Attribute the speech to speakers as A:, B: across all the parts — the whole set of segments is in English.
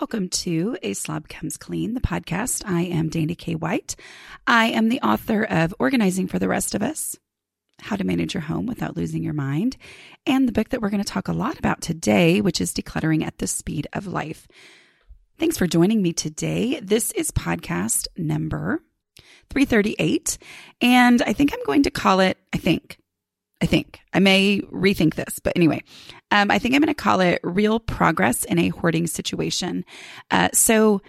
A: Welcome to A Slob Comes Clean, the podcast. I am Dana K. White. I am the author of Organizing for the Rest of Us, How to Manage Your Home Without Losing Your Mind, and the book that we're going to talk a lot about today, which is Decluttering at the Speed of Life. Thanks for joining me today. This is podcast number 338, and I think I'm going to call it, I think, I think. I may rethink this, but anyway, um, I think I'm going to call it Real Progress in a Hoarding Situation. Uh, so,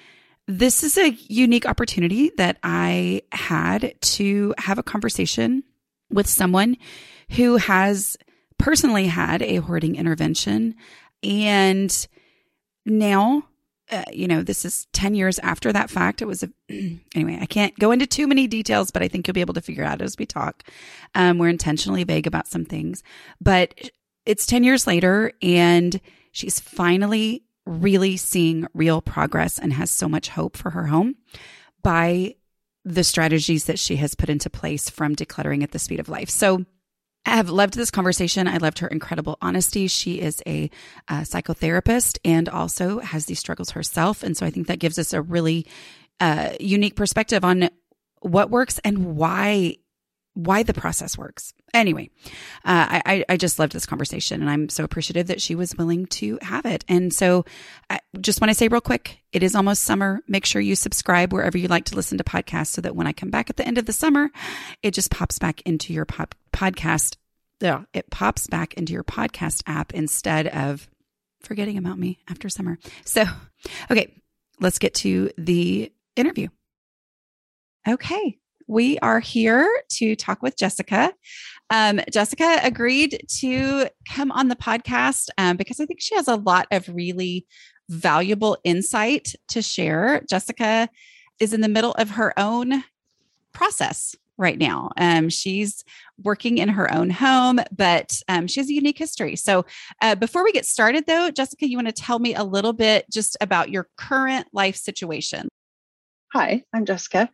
A: this is a unique opportunity that I had to have a conversation with someone who has personally had a hoarding intervention. And now uh, you know, this is 10 years after that fact. It was a, anyway, I can't go into too many details, but I think you'll be able to figure out as we talk. Um, we're intentionally vague about some things, but it's 10 years later and she's finally really seeing real progress and has so much hope for her home by the strategies that she has put into place from decluttering at the speed of life. So, I have loved this conversation. I loved her incredible honesty. She is a, a, psychotherapist and also has these struggles herself. And so I think that gives us a really uh, unique perspective on what works and why why the process works. Anyway, uh, I, I just loved this conversation and I'm so appreciative that she was willing to have it. And so I just want to say real quick, it is almost summer. Make sure you subscribe wherever you like to listen to podcasts so that when I come back at the end of the summer, it just pops back into your pop- podcast. Yeah, it pops back into your podcast app instead of forgetting about me after summer. So, okay, let's get to the interview. Okay, we are here to talk with Jessica. Um, Jessica agreed to come on the podcast um, because I think she has a lot of really valuable insight to share. Jessica is in the middle of her own process right now. Um, she's working in her own home, but um, she has a unique history. So, uh, before we get started, though, Jessica, you want to tell me a little bit just about your current life situation?
B: Hi, I'm Jessica,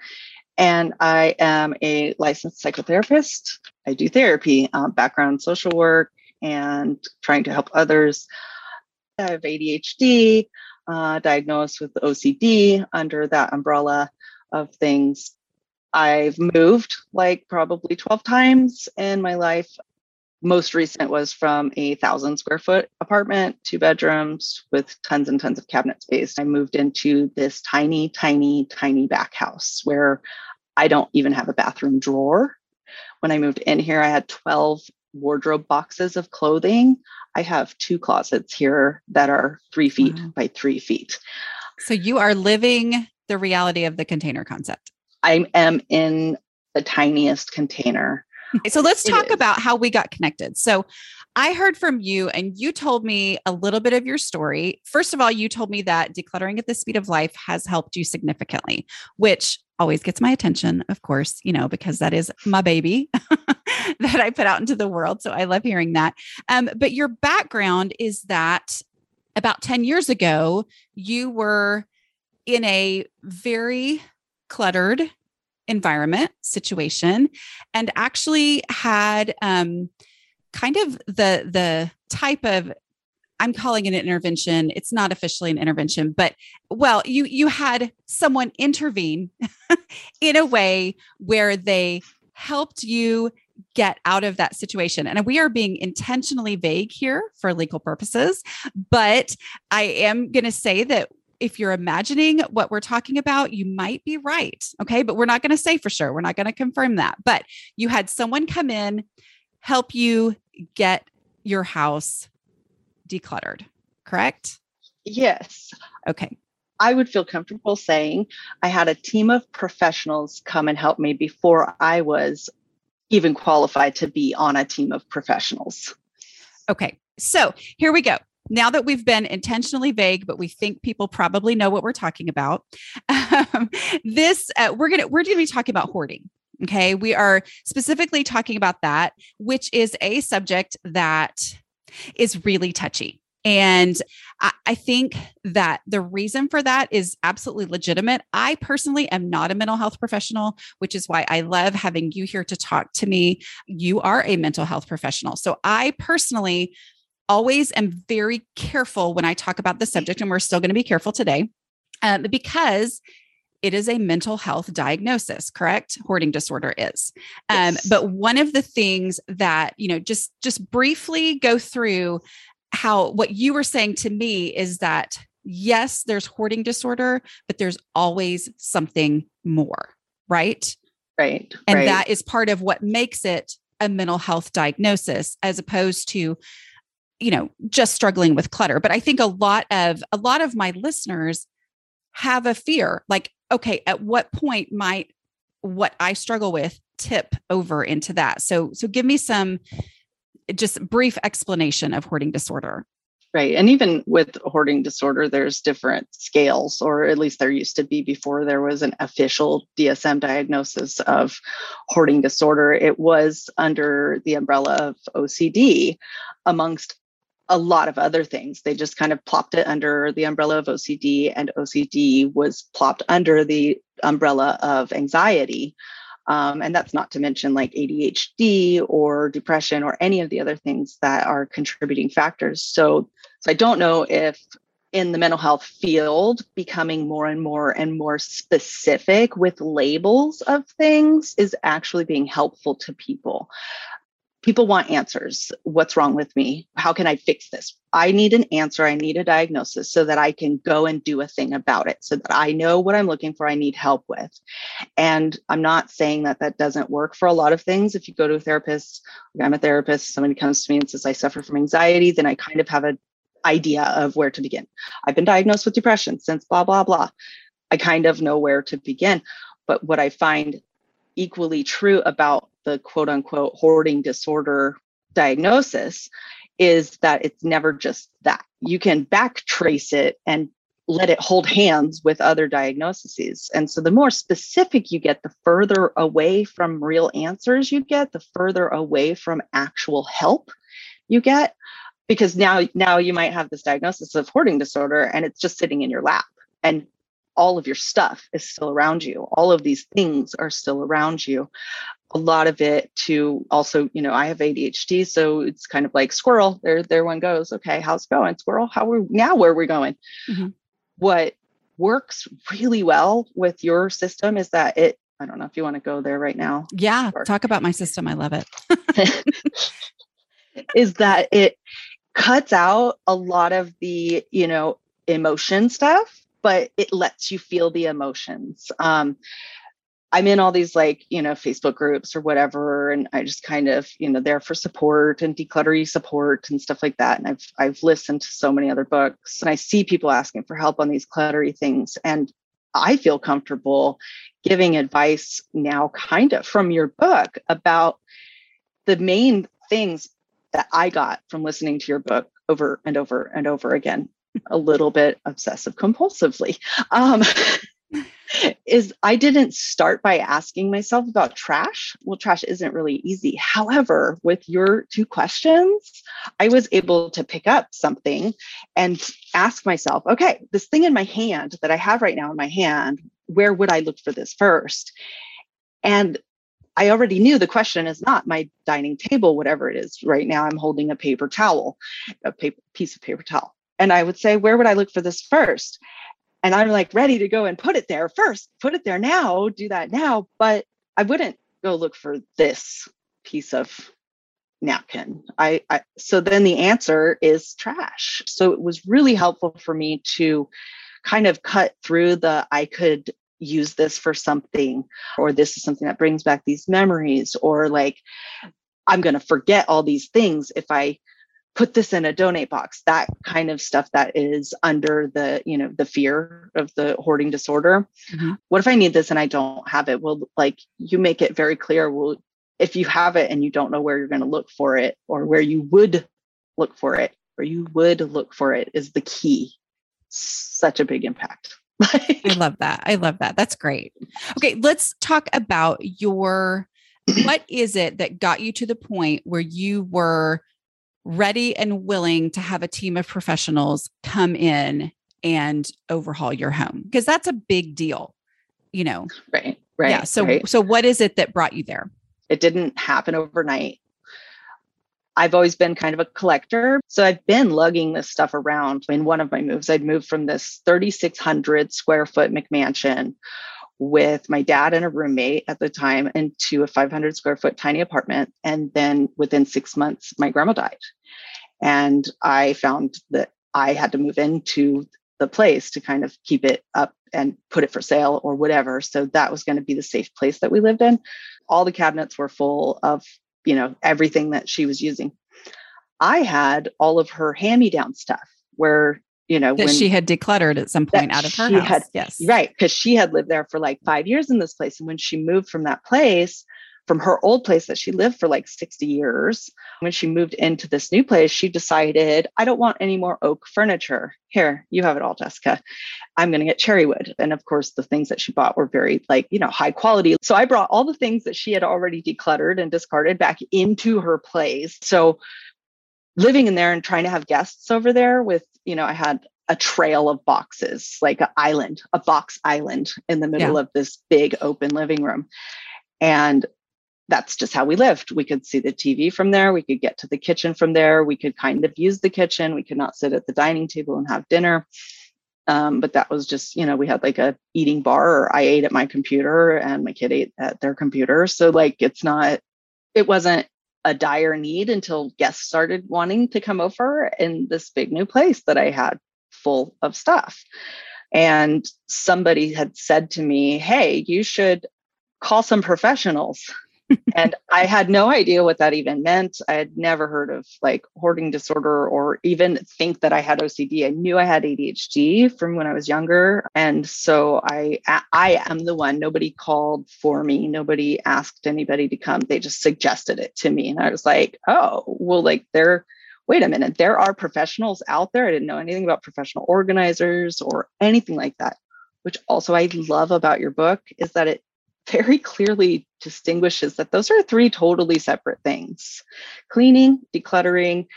B: and I am a licensed psychotherapist. I do therapy, um, background social work, and trying to help others. I have ADHD, uh, diagnosed with OCD under that umbrella of things. I've moved like probably 12 times in my life. Most recent was from a thousand square foot apartment, two bedrooms with tons and tons of cabinet space. I moved into this tiny, tiny, tiny back house where I don't even have a bathroom drawer. When I moved in here, I had 12 wardrobe boxes of clothing. I have two closets here that are three feet wow. by three feet.
A: So you are living the reality of the container concept.
B: I am in the tiniest container.
A: So let's talk about how we got connected. So I heard from you and you told me a little bit of your story. First of all, you told me that decluttering at the speed of life has helped you significantly, which always gets my attention, of course, you know, because that is my baby that I put out into the world. So I love hearing that. Um, but your background is that about 10 years ago, you were in a very cluttered environment situation and actually had um, kind of the the type of I'm calling it an intervention. It's not officially an intervention, but well, you you had someone intervene in a way where they helped you get out of that situation. And we are being intentionally vague here for legal purposes, but I am going to say that if you're imagining what we're talking about, you might be right. Okay. But we're not going to say for sure. We're not going to confirm that. But you had someone come in, help you get your house decluttered, correct?
B: Yes.
A: Okay.
B: I would feel comfortable saying I had a team of professionals come and help me before I was even qualified to be on a team of professionals.
A: Okay. So here we go now that we've been intentionally vague, but we think people probably know what we're talking about, um, this uh, we're gonna we're gonna be talking about hoarding. Okay, we are specifically talking about that, which is a subject that is really touchy. And I, think that the reason for that is absolutely legitimate. I personally am not a mental health professional, which is why I love having you here to talk to me. You are a mental health professional. So I personally always am very careful when I talk about the subject, and we're still going to be careful today um, because it is a mental health diagnosis correct hoarding disorder is um, yes. but one of the things that you know just just briefly go through how what you were saying to me is that yes there's hoarding disorder but there's always something more right
B: right
A: and
B: right.
A: that is part of what makes it a mental health diagnosis as opposed to you know just struggling with clutter but i think a lot of a lot of my listeners have a fear like okay at what point might what i struggle with tip over into that? So so give me some just brief explanation of hoarding disorder.
B: Right and even with hoarding disorder there's different scales or at least there used to be before there was an official dsm diagnosis of hoarding disorder. It was under the umbrella of ocd amongst a lot of other things. They just kind of plopped it under the umbrella of OCD, and OCD was plopped under the umbrella of anxiety. Um, and that's not to mention like ADHD or depression or any of the other things that are contributing factors. So, so I don't know if in the mental health field, becoming more and more and more specific with labels of things is actually being helpful to people people want answers. What's wrong with me? How can I fix this? I need an answer. I need a diagnosis so that I can go and do a thing about it, so that I know what I'm looking for, I need help with. And I'm not saying that that doesn't work for a lot of things. If you go to a therapist, I'm a therapist, somebody comes to me and says, I suffer from anxiety, then I kind of have an idea of where to begin. I've been diagnosed with depression since blah, blah, blah. I kind of know where to begin. But what I find equally true about the quote unquote hoarding disorder diagnosis is that it's never just that. You can back trace it and let it hold hands with other diagnoses. And so the more specific you get, the further away from real answers you get, the further away from actual help you get. Because now, now you might have this diagnosis of hoarding disorder and it's just sitting in your lap. And all of your stuff is still around you. All of these things are still around you a lot of it to also, you know, I have ADHD, so it's kind of like squirrel. There, there one goes. Okay, how's it going, squirrel? How are we now? Where are we going? Mm-hmm. What works really well with your system is that it. I don't know if you want to go there right now.
A: Yeah, talk about my system. I love it.
B: is that it cuts out a lot of the, you know, emotion stuff, but it lets you feel the emotions. Um, I'm in all these like, you know, Facebook groups or whatever. And I just kind of, you know, there for support and decluttery support and stuff like that. And I've I've listened to so many other books and I see people asking for help on these cluttery things. And I feel comfortable giving advice now kind of from your book about the main things that I got from listening to your book over and over and over again, a little bit obsessive compulsively. Um, is I didn't start by asking myself about trash. Well, trash isn't really easy. However, with your two questions, I was able to pick up something and ask myself, okay, this thing in my hand that I have right now in my hand, where would I look for this first? And I already knew the question is not my dining table, whatever it is. Right now, I'm holding a paper towel, a paper, piece of paper towel. And I would say, where would I look for this first? and I'm like ready to go and put it there first, put it there now, do that now. But I wouldn't go look for this piece of napkin. I, I so then the answer is trash. So it was really helpful for me to kind of cut through the I could use this for something or this is something that brings back these memories or like I'm going to forget all these things if I put this in a donate box that kind of stuff that is under the you know the fear of the hoarding disorder mm-hmm. what if i need this and i don't have it well like you make it very clear well if you have it and you don't know where you're going to look for it or where you would look for it or you would look for it is the key. Such a big impact.
A: I love that. I love that. That's great. Okay, let's talk about your what is it that got you to the point where you were ready and willing to have a team of professionals come in and overhaul your home? Because that's a big deal, you know.
B: Right. Right.
A: Yeah. So
B: right.
A: so what is it that brought you there?
B: It didn't happen overnight. I've always been kind of a collector. So I've been lugging this stuff around. In one of my moves, I'd moved from this 3,600 square foot McMansion with my dad and a roommate at the time into a 500 square foot tiny apartment. And then within six months, my grandma died. And I found that I had to move into the place to kind of keep it up and put it for sale or whatever. So that was going to be the safe place that we lived in. All the cabinets were full of you know everything that she was using i had all of her hand-me-down stuff where you know
A: that she had decluttered at some point out of her house
B: had,
A: yes
B: right because she had lived there for like five years in this place and when she moved from that place from her old place that she lived for like 60 years. When she moved into this new place, she decided, I don't want any more oak furniture. Here, you have it all, Jessica. I'm going to get cherry wood. And of course, the things that she bought were very, like, you know, high quality. So I brought all the things that she had already decluttered and discarded back into her place. So living in there and trying to have guests over there with, you know, I had a trail of boxes, like an island, a box island in the middle yeah. of this big open living room. And that's just how we lived. We could see the TV from there. We could get to the kitchen from there. We could kind of use the kitchen. We could not sit at the dining table and have dinner. Um, but that was just, you know, we had like a eating bar, or I ate at my computer and my kid ate at their computer. So like it's not, it wasn't a dire need until guests started wanting to come over in this big new place that I had full of stuff. And somebody had said to me, Hey, you should call some professionals and I had no idea what that even meant. I had never heard of like hoarding disorder or even think that I had OCD. I knew I had ADHD from when I was younger. And so I I am the one nobody called for me. Nobody asked anybody to come. They just suggested it to me and I was like, "Oh, well like they're wait a minute, there are professionals out there. I didn't know anything about professional organizers or anything like that." Which also I love about your book is that it very clearly distinguishes that those are three totally separate things cleaning, decluttering,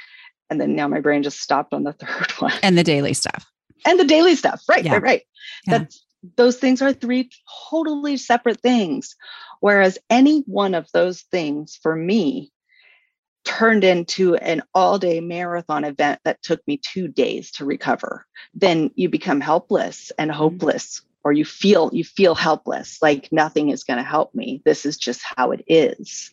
B: and then now my brain just stopped on the third one.
A: And the daily stuff.
B: And the daily stuff. Right, yeah. right, right. Yeah. That's those things are three totally separate things. Whereas any one of those things for me turned into an all day marathon event that took me two days to recover, then you become helpless and mm-hmm. hopeless or you feel you feel helpless like nothing is going to help me. This is just how it is.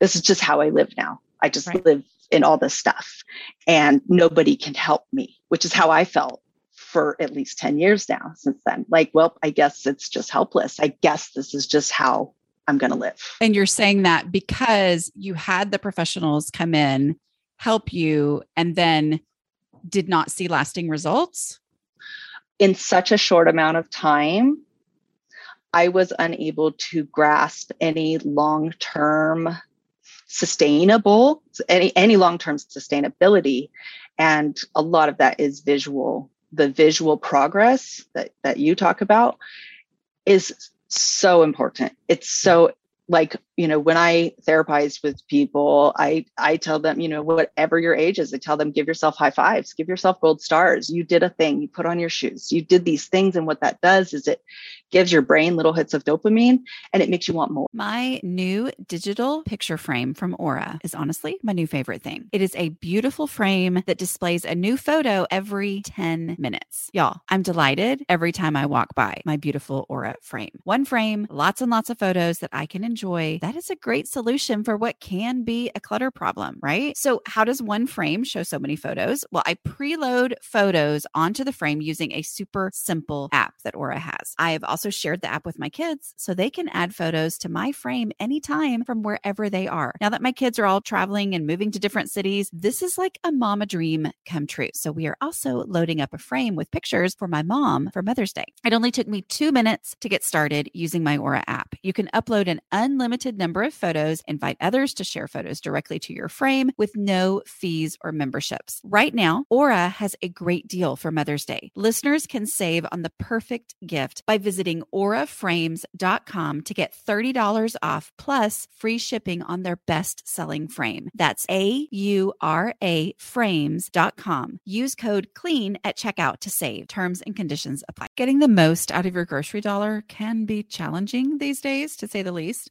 B: This is just how i live now. I just right. live in all this stuff and nobody can help me which is how i felt for at least 10 years now since then. Like well i guess it's just helpless. I guess this is just how i'm going to live.
A: And you're saying that because you had the professionals come in help you and then did not see lasting results
B: in such a short amount of time, I was unable to grasp any long term sustainable, any, any long term sustainability. And a lot of that is visual. The visual progress that, that you talk about is so important. It's so like you know when i therapize with people i i tell them you know whatever your age is i tell them give yourself high fives give yourself gold stars. You did a thing you put on your shoes you did these things and what that does is it gives your brain little hits of dopamine and it makes you want more.
A: My new digital picture frame from aura is honestly my new favorite thing. It is a beautiful frame that displays a new photo every 10 minutes. Y'all i'm delighted every time i walk by my beautiful aura frame. One frame lots and lots of photos that i can enjoy that is a great solution for what can be a clutter problem, right? So, how does one frame show so many photos? Well, I preload photos onto the frame using a super simple app that Aura has. I have also shared the app with my kids so they can add photos to my frame anytime from wherever they are. Now that my kids are all traveling and moving to different cities, this is like a mama dream come true. So, we are also loading up a frame with pictures for my mom for Mother's Day. It only took me two minutes to get started using my Aura app. You can upload an unlimited number of photos, invite others to share photos directly to your frame with no fees or memberships. Right now, Aura has a great deal for Mother's Day. Listeners can save on the perfect gift by visiting auraframes.com to get $30 off plus free shipping on their best selling frame. That's A U R A frames.com. Use code CLEAN at checkout to save. Terms and conditions apply. Getting the most out of your grocery dollar can be challenging these days, to say the least.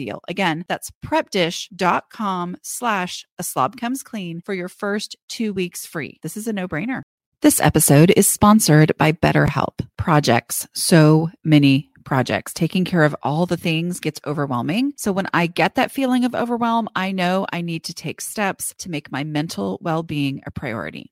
A: Again, that's prepdish.com slash a slob comes clean for your first two weeks free. This is a no brainer. This episode is sponsored by BetterHelp Projects. So many projects. Taking care of all the things gets overwhelming. So when I get that feeling of overwhelm, I know I need to take steps to make my mental well being a priority.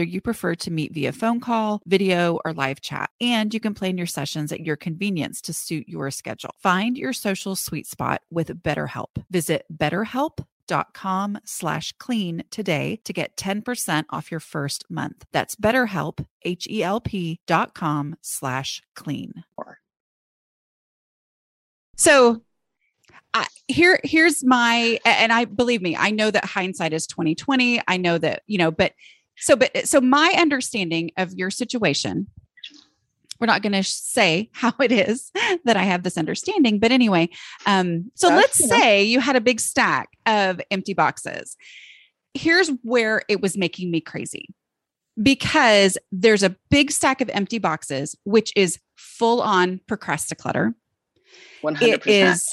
A: whether you prefer to meet via phone call, video, or live chat. And you can plan your sessions at your convenience to suit your schedule. Find your social sweet spot with BetterHelp. Visit betterhelp.com slash clean today to get 10% off your first month. That's betterhelp, H-E-L-P dot com slash clean. So I, here here's my and I believe me, I know that hindsight is 2020. I know that, you know, but so, but so my understanding of your situation, we're not going to say how it is that I have this understanding, but anyway, um, so That's, let's you know. say you had a big stack of empty boxes. Here's where it was making me crazy because there's a big stack of empty boxes, which is full on procrastinator. 100%. It is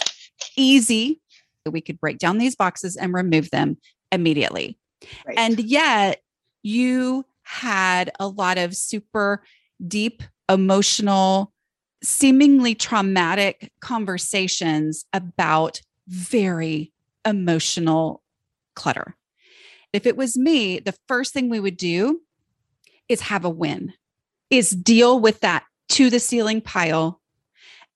A: easy. That we could break down these boxes and remove them immediately. Right. And yet you had a lot of super deep emotional, seemingly traumatic conversations about very emotional clutter. If it was me, the first thing we would do is have a win, is deal with that to the ceiling pile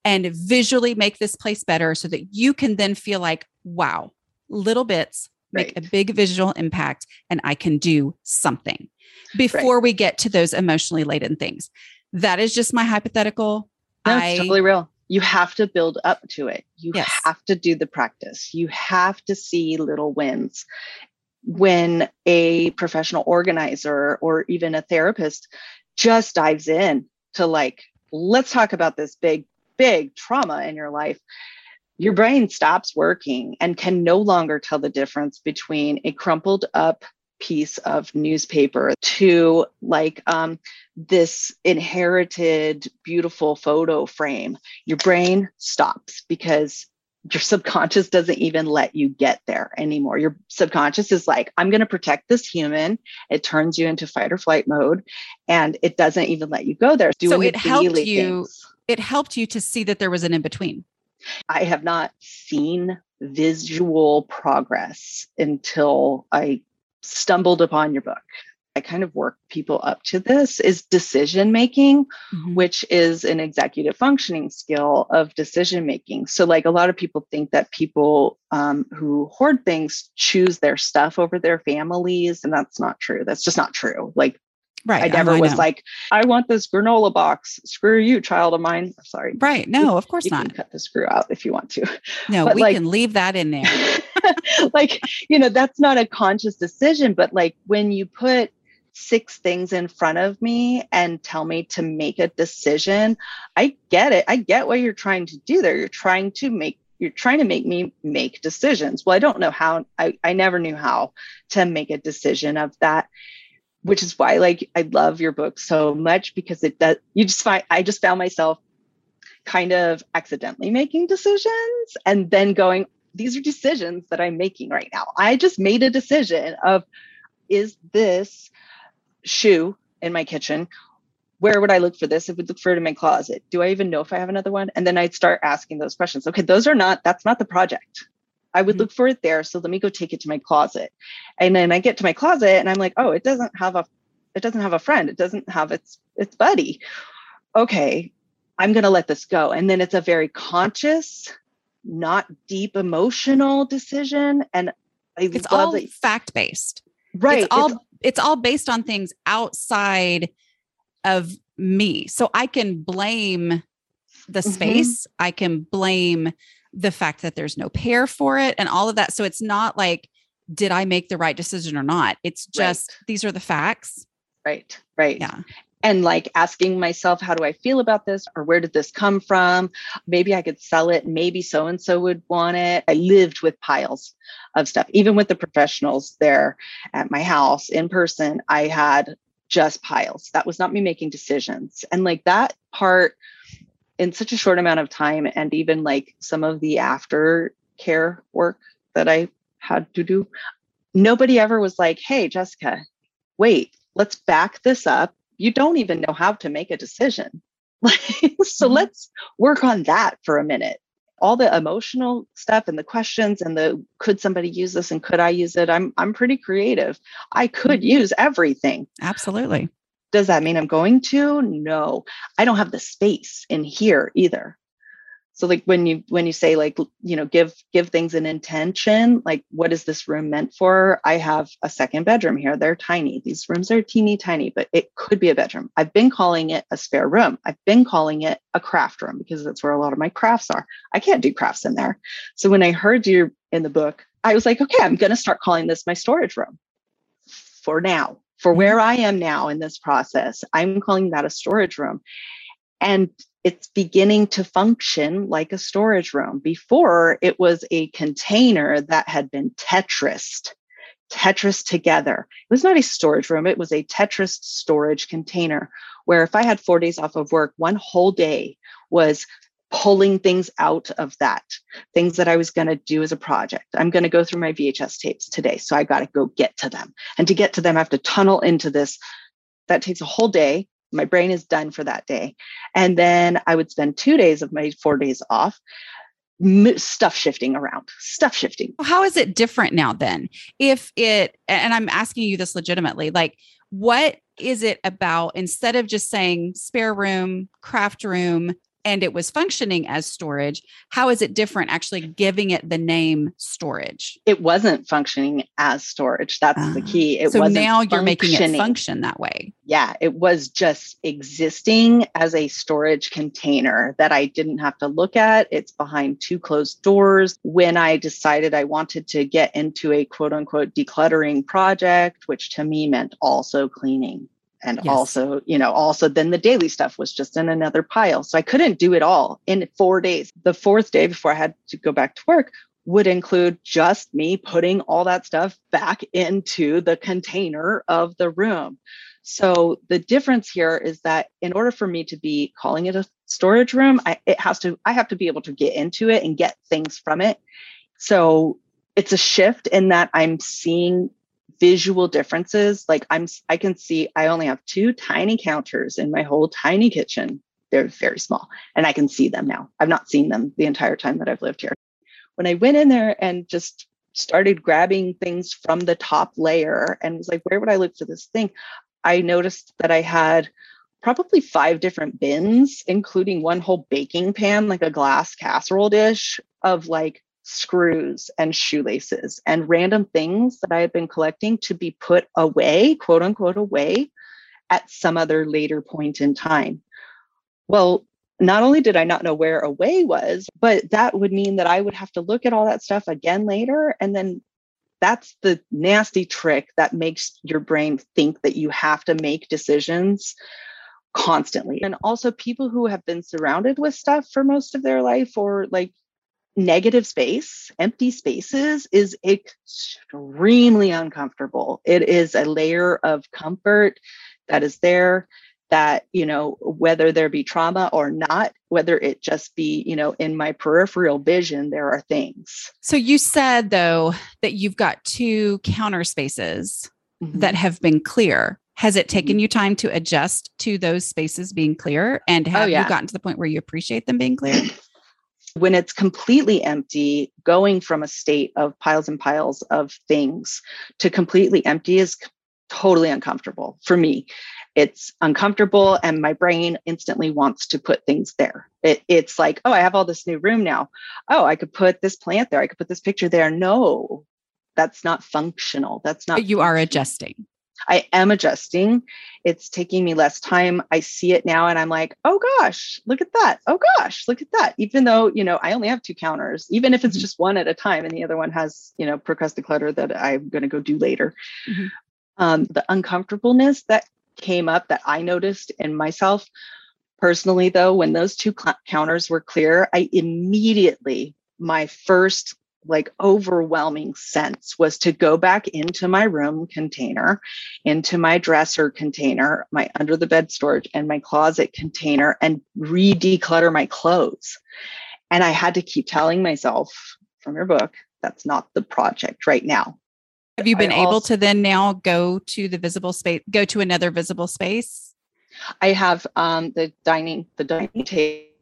A: and visually make this place better so that you can then feel like, wow, little bits make right. a big visual impact and I can do something before right. we get to those emotionally laden things. That is just my hypothetical.
B: That's I, totally real. You have to build up to it. You yes. have to do the practice. You have to see little wins. When a professional organizer or even a therapist just dives in to like, let's talk about this big, big trauma in your life your brain stops working and can no longer tell the difference between a crumpled up piece of newspaper to like um, this inherited beautiful photo frame. Your brain stops because your subconscious doesn't even let you get there anymore. Your subconscious is like, I'm going to protect this human. It turns you into fight or flight mode and it doesn't even let you go there.
A: So it helped you. Things. It helped you to see that there was an in between.
B: I have not seen visual progress until I stumbled upon your book. I kind of work people up to this is decision making, mm-hmm. which is an executive functioning skill of decision making. So, like a lot of people think that people um, who hoard things choose their stuff over their families, and that's not true. That's just not true. Like
A: Right.
B: I oh, never
A: oh, I
B: was
A: know.
B: like, I want this granola box. Screw you, child of mine. Sorry.
A: right. No, of course
B: you
A: not.
B: can cut the screw out if you want to.
A: No,
B: but
A: we
B: like-
A: can leave that in there.
B: like, you know, that's not a conscious decision, but like when you put six things in front of me and tell me to make a decision, I get it. I get what you're trying to do there. You're trying to make you're trying to make me make decisions. Well, I don't know how I, I never knew how to make a decision of that, which is why like I love your book so much because it does you just find I just found myself kind of accidentally making decisions and then going, these are decisions that I'm making right now. I just made a decision of is this shoe in my kitchen? Where would I look for this? If would look for it in my closet. Do I even know if I have another one? And then I'd start asking those questions. Okay, those are not, that's not the project. I would
A: Mhm.
B: look for it there. So let me go take it to my closet. And then I get to my closet and I'm like, oh, it doesn't have a it doesn't have a friend. It doesn't have its its buddy. Okay, I'm gonna let this go. And then it's a very conscious, not deep emotional decision. And I
A: It's all
B: that
A: fact based.
B: right.
A: It's all it's all based on things outside of me. So I can blame the
B: Mhm.
A: space. I can blame the fact that there's no pair for it and all of that. So it's not like, did I make the right decision or not? It's
B: Right.
A: just these are the facts.
B: Right, right.
A: Yeah.
B: And like asking myself, how do I feel about this? Or where did this come from? Maybe I could sell it. Maybe so and so would want it. I lived with piles of stuff. Even with the professionals there at my house in person, I had just piles. That was not me making decisions. And like that part in such a short amount of time, and even like some of the aftercare work that I had to do, nobody ever was like, hey, Jessica, wait, let's back this up. You don't even know how to make a decision. so
A: Mhm.
B: let's work on that for a minute. All the emotional stuff and the questions and the could somebody use this and could I use it? I'm I'm pretty creative. I could use everything.
A: Absolutely.
B: Does that mean I'm going to? No. I don't have the space in here either. So like when you when you say like you know give give things an intention, like what is this room meant for? I have a second bedroom here. They're tiny. These rooms are teeny tiny, but it could be a bedroom. I've been calling it a spare room. I've been calling it a craft room because that's where a lot of my crafts are. I can't do crafts in there. So when I heard you in the book, I was like, okay, I'm going to start calling this my storage room for now. For mm-hmm. where I am now in this process, I'm calling that a storage room. And it's beginning to function like a storage room. Before, it was a container that had been Tetrised, Tetris together. It was not a storage room, it was a Tetris storage container where if I had four days off of work, one whole day was pulling things out of that, things that I was going to do as a project. I'm going to go through my VHS tapes today. So I got to go get to them. And to get to them, I have to tunnel into this. That takes a whole day. My brain is done for that day. And then I would spend two days of my four days off stuff shifting around, stuff shifting.
A: How is it different now then? If it, and I'm asking you this legitimately, like, what is it about instead of just saying spare room, craft room, and it was functioning as storage? How is it different actually giving it the name storage?
B: It wasn't functioning as storage. That's the
A: Ah.
B: key. It
A: so
B: wasn't
A: now you're making it function that way.
B: yeah, it was just existing as a storage container that I didn't have to look at. It's behind two closed doors. When I decided I wanted to get into a quote unquote decluttering project, which to me meant also cleaning and
A: Yes.
B: also, you know, also then the daily stuff was just in another pile. So I couldn't do it all in four days. The fourth day before I had to go back to work, would include just me putting all that stuff back into the container of the room. So the difference here is that in order for me to be calling it a storage room, I, it has to I have to be able to get into it and get things from it. So it's a shift in that I'm seeing visual differences. Like I'm I can see I only have two tiny counters in my whole tiny kitchen. They're very small and I can see them now. I've not seen them the entire time that I've lived here. When I went in there and just started grabbing things from the top layer and was like, where would I look for this thing? I noticed that I had probably five different bins, including one whole baking pan, like a glass casserole dish of like screws and shoelaces and random things that I had been collecting to be put away, quote unquote, away at some other later point in time. Well, not only did I not know where away was, but that would mean that I would have to look at all that stuff again later. And then that's the nasty trick that makes your brain think that you have to make decisions constantly. And also, people who have been surrounded with stuff for most of their life or like negative space, empty spaces is extremely uncomfortable. It is a layer of comfort that is there that you know whether there be trauma or not whether it just be you know in my peripheral vision there are things
A: so you said though that you've got two counter spaces mm-hmm. that have been clear has it taken mm-hmm. you time to adjust to those spaces being clear and oh, have oh, yeah. you gotten to the point where you appreciate them being clear
B: when it's completely empty going from a state of piles and piles of things to completely empty is totally uncomfortable for me. It's uncomfortable and my brain instantly wants to put things there. It, it's like oh i have all this new room now. Oh i could put this plant there. I could put this picture there. No that's not functional. That's not
A: but you are adjusting
B: i am adjusting. It's taking me less time. I see it now and i'm like oh gosh look at that. Oh gosh look at that. Even though you know i only have two counters even if it's mm-hmm. just one at a time and the other one has you know procrastinated clutter that i'm going to go do later. Mm-hmm. um, the uncomfortableness that came up that I noticed in myself personally, though, when those two cl- counters were clear, I immediately, my first like overwhelming sense was to go back into my room container, into my dresser container, my under the bed storage, and my closet container and re declutter my clothes. And I had to keep telling myself from your book, that's not the project right now.
A: Have you been I able also, to then now go to the visible space, go to another visible space?
B: I have um, the dining, the dining table.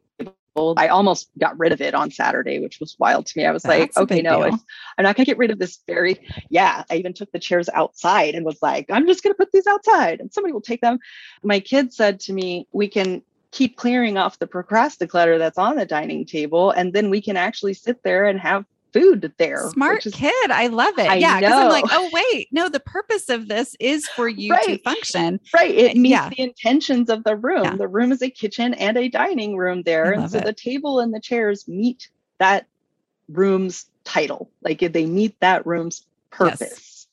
B: I almost got rid of it on Saturday, which was wild to me. I was That's like, okay, no, I'm not going to get rid of this very, yeah. I even took the chairs outside and was like, I'm just going to put these outside and somebody will take them. My kid said to me, we can keep clearing off the procrastinator clutter that's on the dining table and then we can actually sit there and have food there.
A: Smart is, kid. I love it. I yeah. Because I'm like, oh, wait, no, the purpose of this is for you right. to function.
B: Right. It meets yeah. the intentions of the room. Yeah. The room is a kitchen and a dining room there. And so it. the table and the chairs meet that room's title. Like they meet that room's purpose.
A: Yes.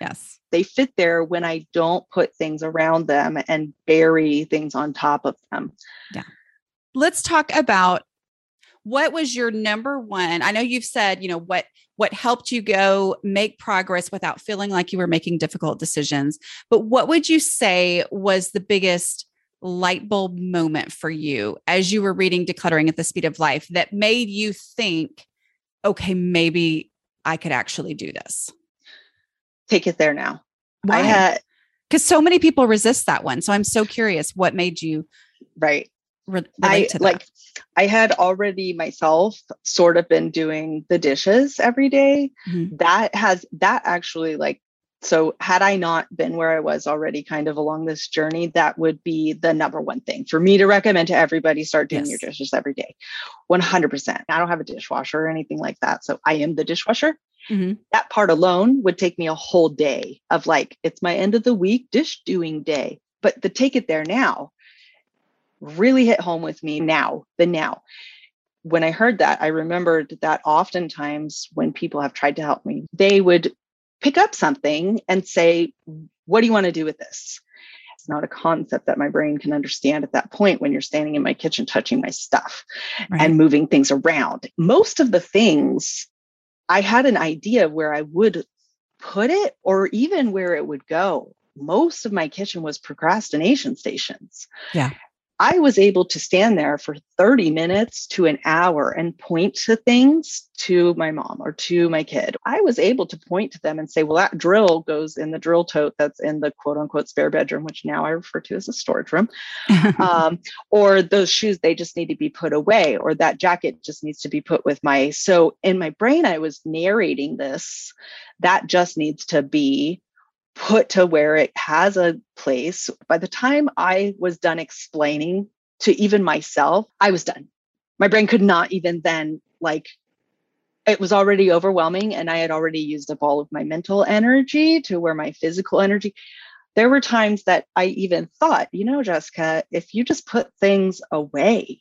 A: yes.
B: They fit there when I don't put things around them and bury things on top of them.
A: Yeah. Let's talk about what was your number one? I know you've said you know what what helped you go make progress without feeling like you were making difficult decisions but what would you say was the biggest light bulb moment for you as you were reading decluttering at the speed of life that made you think okay maybe i could actually do this
B: take it there now.
A: Why? i had because so many people resist that one so i'm so curious what made you
B: right re- I like I had already myself sort of been doing the dishes every day. Mm-hmm. That has that actually like so had I not been where I was already kind of along this journey, that would be the number one thing for me to recommend to everybody start doing yes. your dishes every day. 100%. I don't have a dishwasher or anything like that. So I am the dishwasher. Mm-hmm. That part alone would take me a whole day of like, it's my end of the week dish doing day. But the take it there now really hit home with me now, the now. When I heard that, I remembered that oftentimes when people have tried to help me, they would pick up something and say, What do you want to do with this? It's not a concept that my brain can understand at that point when you're standing in my kitchen touching my stuff right. and moving things around. Most of the things I had an idea where I would put it or even where it would go. Most of my kitchen was procrastination stations.
A: Yeah.
B: I was able to stand there for 30 minutes to an hour and point to things to my mom or to my kid. I was able to point to them and say, well, that drill goes in the drill tote that's in the quote unquote spare bedroom, which now I refer to as a storage room. um, or those shoes, they just need to be put away, or that jacket just needs to be put with my. So in my brain, I was narrating this. That just needs to be put to where it has a place. By the time I was done explaining to even myself, I was done. My brain could not even then, like, it was already overwhelming, and I had already used up all of my mental energy to where my physical energy. there were times that I even thought, you know, Jessica, if you just put things away,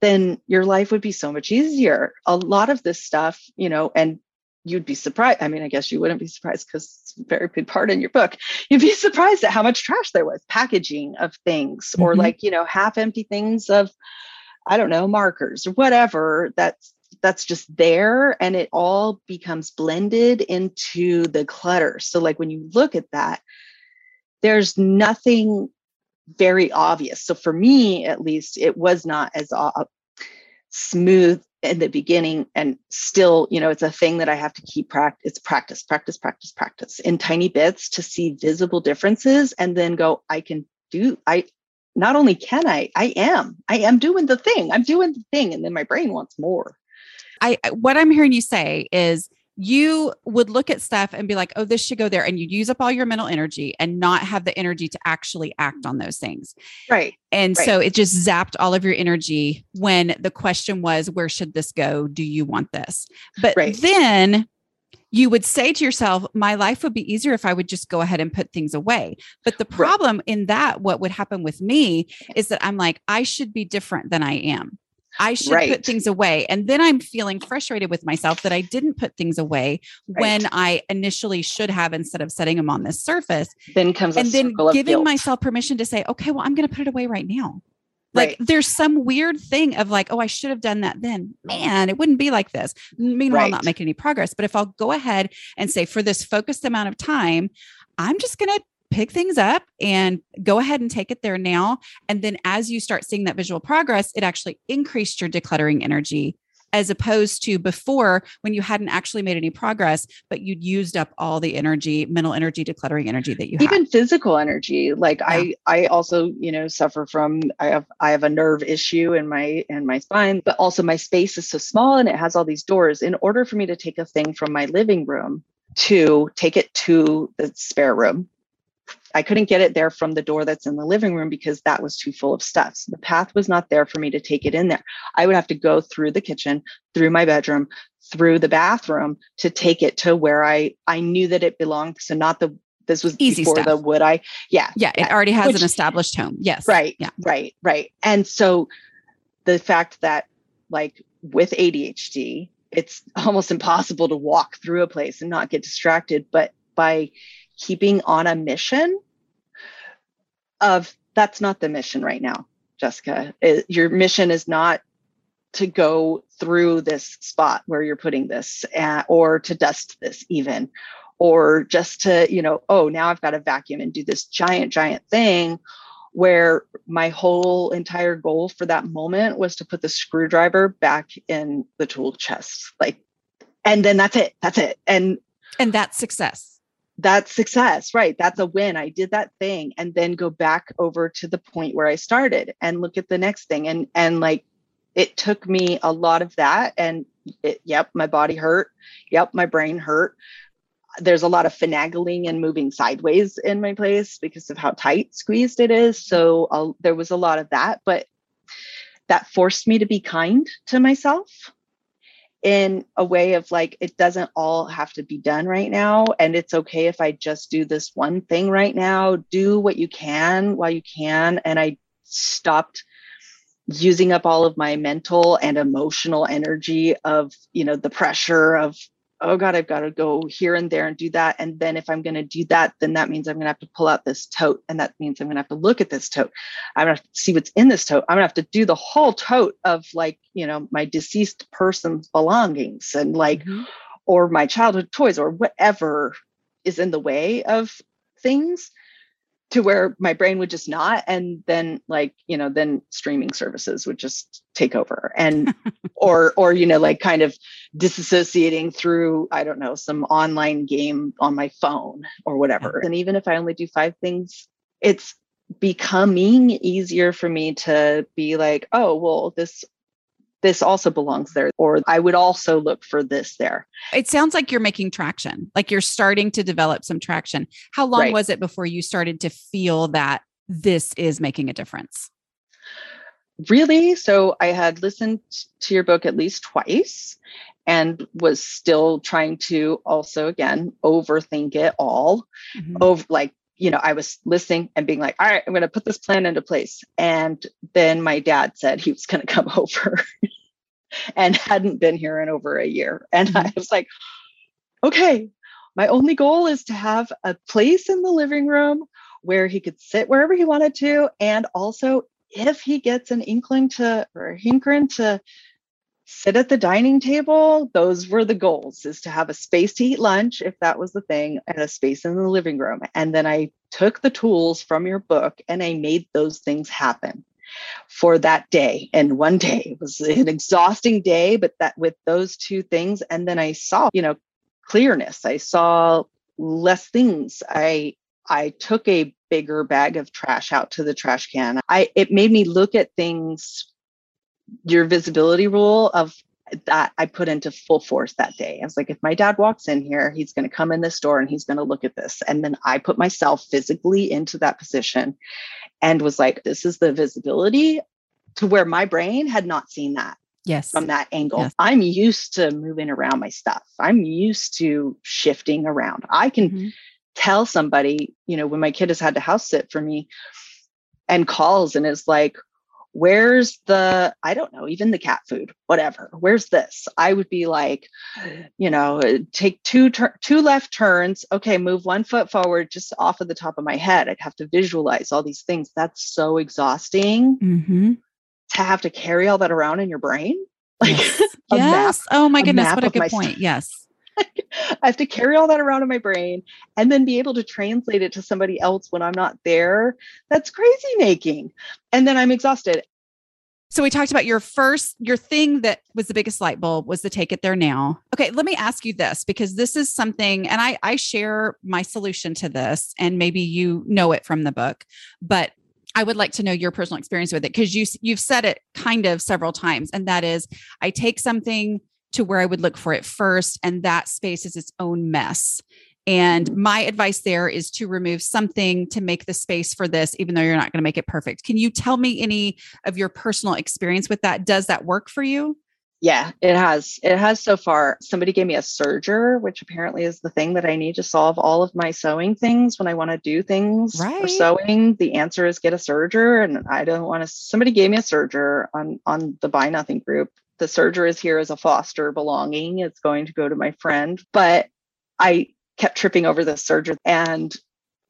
B: then your life would be so much easier. A lot of this stuff, you know, and you'd be surprised. I mean, I guess you wouldn't be surprised because it's a very big part in your book. You'd be surprised at how much trash there was, packaging of things, mm-hmm. or like, you know, half empty things of, I don't know, markers or whatever that's that's just there and it all becomes blended into the clutter. So like when you look at that, there's nothing very obvious. So for me, at least, it was not as smooth in the beginning and still you know it's a thing that i have to keep practice it's practice practice practice practice in tiny bits to see visible differences and then go i can do i not only can i i am i am doing the thing i'm doing the thing and then my brain wants more.
A: I what i'm hearing you say is you would look at stuff and be like, oh, this should go there. And you'd use up all your mental energy and not have the energy to actually act on those things.
B: Right.
A: And
B: right.
A: so it just zapped all of your energy when the question was, where should this go? Do you want this? But right. then you would say to yourself, my life would be easier if I would just go ahead and put things away. But the problem right. in that, what would happen with me is that I'm like, I should be different than I am. I should right. put things away. And then I'm feeling frustrated with myself that I didn't put things away right. when I initially should have instead of setting them on this surface.
B: Then comes
A: and then giving myself permission to say, okay, well, I'm going to put it away right now. Like right. there's some weird thing of like, oh, I should have done that then. Man, it wouldn't be like this. Meanwhile, not making any progress. But if I'll go ahead and say for this focused amount of time, I'm just going to pick things up and go ahead and take it there now. And then as you start seeing that visual progress, it actually increased your decluttering energy as opposed to before when you hadn't actually made any progress, but you'd used up all the energy, mental energy, decluttering energy that you
B: even had. physical energy. Like yeah. I, I also, you know, suffer from I have I have a nerve issue in my in my spine, but also my space is so small and it has all these doors. In order for me to take a thing from my living room to take it to the spare room I couldn't get it there from the door that's in the living room because that was too full of stuff. So the path was not there for me to take it in there. I would have to go through the kitchen, through my bedroom, through the bathroom to take it to where I I knew that it belonged. So not the this was
A: easy
B: before
A: stuff.
B: the would I yeah
A: yeah it already has Which, an established home yes
B: right
A: yeah
B: right right and so the fact that like with ADHD it's almost impossible to walk through a place and not get distracted but by keeping on a mission of that's not the mission right now, Jessica. It, your mission is not to go through this spot where you're putting this uh, or to dust this even or just to you know oh now i've got to vacuum and do this giant giant thing where my whole entire goal for that moment was to put the screwdriver back in the tool chest like and then that's it that's it and
A: and that's success
B: that's success right that's a win i did that thing and then go back over to the point where i started and look at the next thing and and like it took me a lot of that and it, yep my body hurt yep my brain hurt. There's a lot of finagling and moving sideways in my place because of how tight squeezed it is so uh, there was a lot of that but that forced me to be kind to myself in a way of like it doesn't all have to be done right now and it's okay if i just do this one thing right now. Do what you can while you can and i stopped using up all of my mental and emotional energy of you know the pressure of oh god i've got to go here and there and do that. And then if i'm going to do that then that means i'm going to have to pull out this tote. And that means i'm going to have to look at this tote. I'm going to have to see what's in this tote. I'm going to have to do the whole tote of like you know my deceased person's belongings and like mm-hmm. or my childhood toys or whatever is in the way of things to where my brain would just not and then like you know then streaming services would just take over and or or you know like kind of disassociating through i don't know some online game on my phone or whatever. And even if i only do five things it's becoming easier for me to be like oh well this this also belongs there or i would also look for this there
A: it sounds like you're making traction like you're starting to develop some traction how long right. was it before you started to feel that this is making a difference
B: really so i had listened to your book at least twice and was still trying to also again overthink it all mm-hmm. over like you know, I was listening and being like, all right, I'm going to put this plan into place. And then my dad said he was going to come over and hadn't been here in over a year. And I mm-hmm. was like, okay, my only goal is to have a place in the living room where he could sit wherever he wanted to. And also, if he gets an inkling to or a hinkering to sit at the dining table. Those were the goals is to have a space to eat lunch if that was the thing and a space in the living room. And then i took the tools from your book and i made those things happen for that day. And one day it was an exhausting day but that with those two things. And then i saw you know clearness. I saw less things. I i took a bigger bag of trash out to the trash can. I it made me look at things your visibility rule of that I put into full force that day. I was like, if my dad walks in here, he's going to come in this door and he's going to look at this. And then I put myself physically into that position and was like, this is the visibility to where my brain had not seen that.
A: Yes.
B: From that angle.
A: Yes.
B: I'm used to moving around my stuff. I'm used to shifting around. I can mm-hmm. tell somebody, you know, when my kid has had to house sit for me and calls and is like, where's the i don't know even the cat food whatever where's this? I would be like you know take two tur- two left turns okay move one foot forward just off of the top of my head. I'd have to visualize all these things. That's so exhausting
A: mm-hmm.
B: to have to carry all that around in your brain? Like
A: yes, yes. Oh my goodness what a good point. st- yes
B: I have to carry all that around in my brain and then be able to translate it to somebody else when I'm not there. That's crazy making. And then I'm exhausted.
A: So we talked about your first your thing that was the biggest light bulb was to take it there now. Okay, let me ask you this because this is something and I I share my solution to this and maybe you know it from the book, but I would like to know your personal experience with it because you you've said it kind of several times and that is I take something to where I would look for it first. And that space is its own mess. And mm-hmm. my advice there is to remove something to make the space for this, even though you're not going to make it perfect. Can you tell me any of your personal experience with that? Does that work for you?
B: Yeah, it has. It has so far. Somebody gave me a serger, which apparently is the thing that I need to solve all of my sewing things when I want to do things right. for sewing. The answer is get a serger, and I don't want to. Somebody gave me a serger on on the Buy Nothing group, the serger is here as a foster belonging. It's going to go to my friend. But I kept tripping over the serger and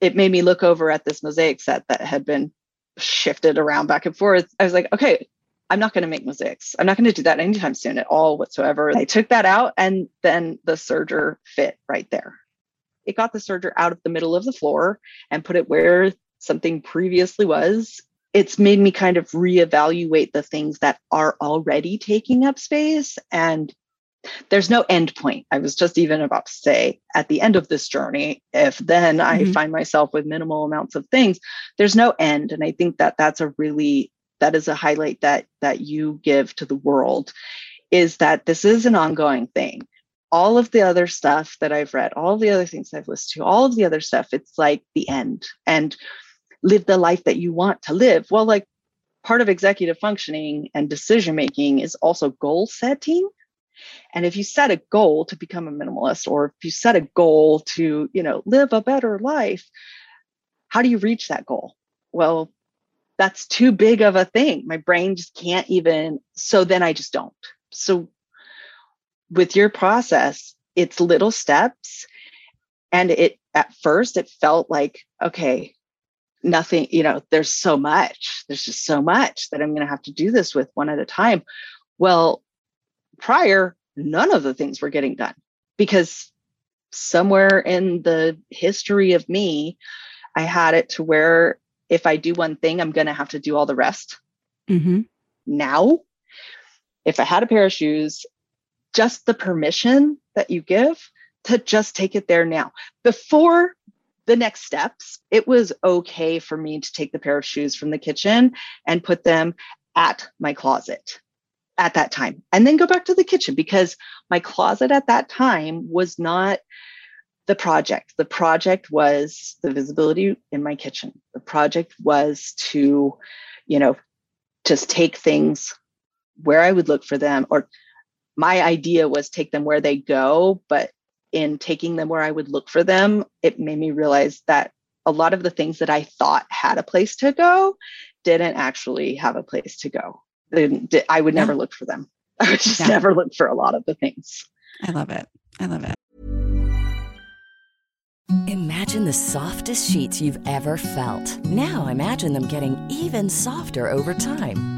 B: it made me look over at this mosaic set that had been shifted around back and forth. I was like, okay, I'm not going to make mosaics. I'm not going to do that anytime soon at all whatsoever. I took that out and then the serger fit right there. It got the serger out of the middle of the floor and put it where something previously was it's made me kind of reevaluate the things that are already taking up space and there's no end point. I was just even about to say at the end of this journey, if then mm-hmm. I find myself with minimal amounts of things, there's no end. And I think that that's a really, that is a highlight that, that you give to the world is that this is an ongoing thing. All of the other stuff that I've read, all the other things I've listened to, all of the other stuff, it's like the end. And live the life that you want to live. Well, like part of executive functioning and decision making is also goal setting. And if you set a goal to become a minimalist or if you set a goal to, you know, live a better life, how do you reach that goal? Well, that's too big of a thing. My brain just can't even so then I just don't. So with your process, it's little steps and it at first it felt like okay, nothing, you know, there's so much, there's just so much that I'm going to have to do this with one at a time. Well, prior, none of the things were getting done because somewhere in the history of me, I had it to where if I do one thing, I'm going to have to do all the rest.
A: Mm-hmm.
B: Now, if I had a pair of shoes, just the permission that you give to just take it there now. Before the next steps, it was okay for me to take the pair of shoes from the kitchen and put them at my closet at that time and then go back to the kitchen because my closet at that time was not the project. The project was the visibility in my kitchen. The project was to, you know, just take things where I would look for them or my idea was take them where they go, but in taking them where I would look for them, it made me realize that a lot of the things that I thought had a place to go didn't actually have a place to go. I would never yeah. look for them. I would just yeah. never look for a lot of the things.
A: I love it. I love it.
C: Imagine the softest sheets you've ever felt. Now imagine them getting even softer over time.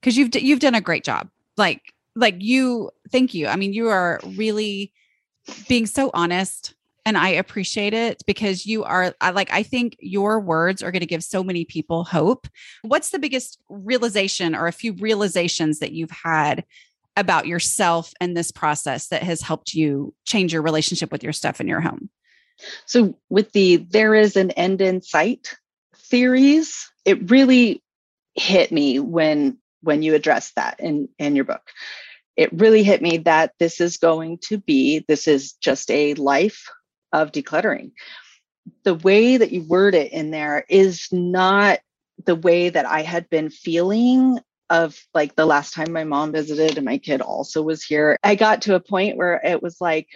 A: Because you've you've done a great job. Like like you, thank you. I mean, you are really being so honest and I appreciate it because you are I like I think your words are going to give so many people hope. What's the biggest realization or a few realizations that you've had about yourself and this process that has helped you change your relationship with your stuff in your home?
B: So with the there is an end in sight theories, it really hit me when when you address that in in your book. It really hit me that this is going to be this is just a life of decluttering. The way that you word it in there is not the way that i had been feeling of like the last time my mom visited and my kid also was here. I got to a point where it was like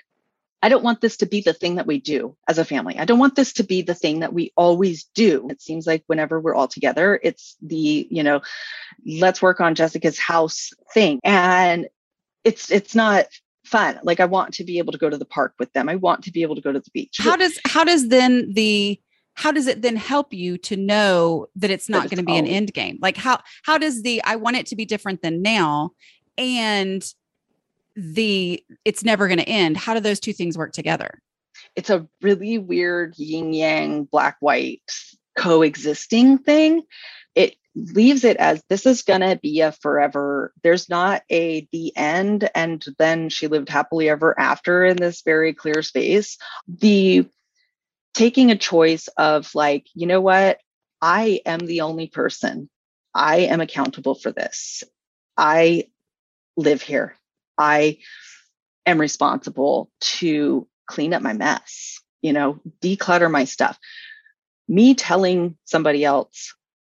B: I don't want this to be the thing that we do as a family. I don't want this to be the thing that we always do. It seems like whenever we're all together, it's the, you know, let's work on Jessica's house thing. And it's it's not fun. Like I want to be able to go to the park with them. I want to be able to go to the beach.
A: How does how does then the how does it then help you to know that it's not going to be an end game? Like how how does the I want it to be different than now and the it's never going to end. How do those two things work together?
B: It's a really weird yin yang black white coexisting thing. It leaves it as this is going to be a forever there's not a the end and then she lived happily ever after in this very clear space. The taking a choice of like you know what? I am the only person. I am accountable for this. I live here I am responsible to clean up my mess, you know, declutter my stuff. Me telling somebody else,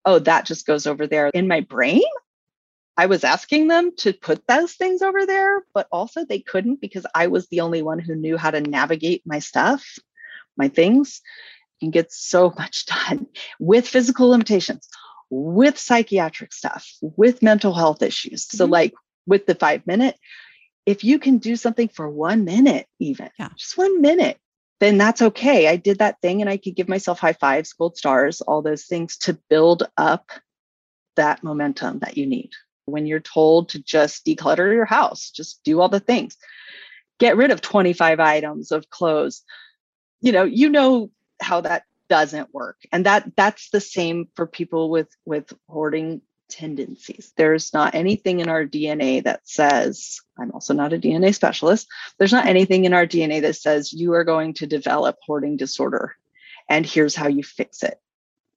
B: oh, that just goes over there in my brain. I was asking them to put those things over there, but also they couldn't because I was the only one who knew how to navigate my stuff, my things, and get so much done with physical limitations, with psychiatric stuff, with mental health issues. Mm-hmm. So, like with the five minute, if you can do something for one minute, even yeah. just one minute, then that's okay. I did that thing and I could give myself high fives, gold stars, all those things to build up that momentum that you need. When you're told to just declutter your house, just do all the things, get rid of 25 items of clothes. You know, you know how that doesn't work. And that that's the same for people with with hoarding tendencies. There's not anything in our DNA that says, I'm also not a DNA specialist, there's not anything in our DNA that says you are going to develop hoarding disorder and here's how you fix it.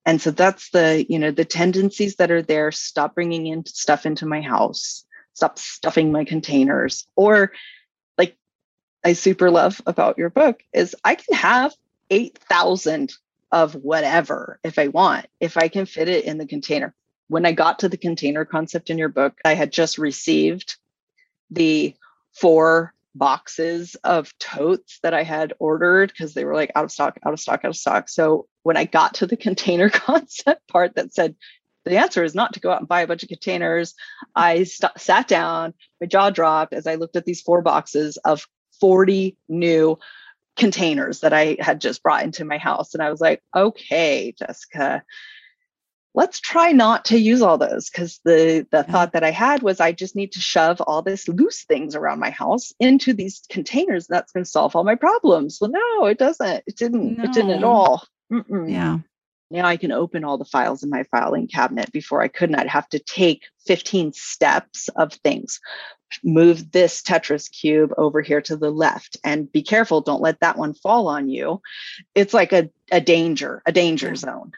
B: And so that's the, you know, the tendencies that are there. Stop bringing in stuff into my house, stop stuffing my containers. Or, like, I super love about your book is I can have 8,000 of whatever if I want, if I can fit it in the container when I got to the container concept in your book, I had just received the four boxes of totes that I had ordered because they were like out of stock, out of stock, out of stock. So when I got to the container concept part that said the answer is not to go out and buy a bunch of containers, I st- sat down, my jaw dropped as I looked at these four boxes of 40 new containers that I had just brought into my house. And I was like, okay, Jessica, let's try not to use all those because the the yeah. thought that I had was I just need to shove all this loose things around my house into these containers. That's going to solve all my problems. Well, no, it doesn't. It didn't. No. It didn't at all.
A: Mm-mm. Yeah.
B: Now I can open all the files in my filing cabinet. Before I could not have to take 15 steps of things. Move this Tetris cube over here to the left and be careful. Don't let that one fall on you. It's like a, a danger, a danger yeah. zone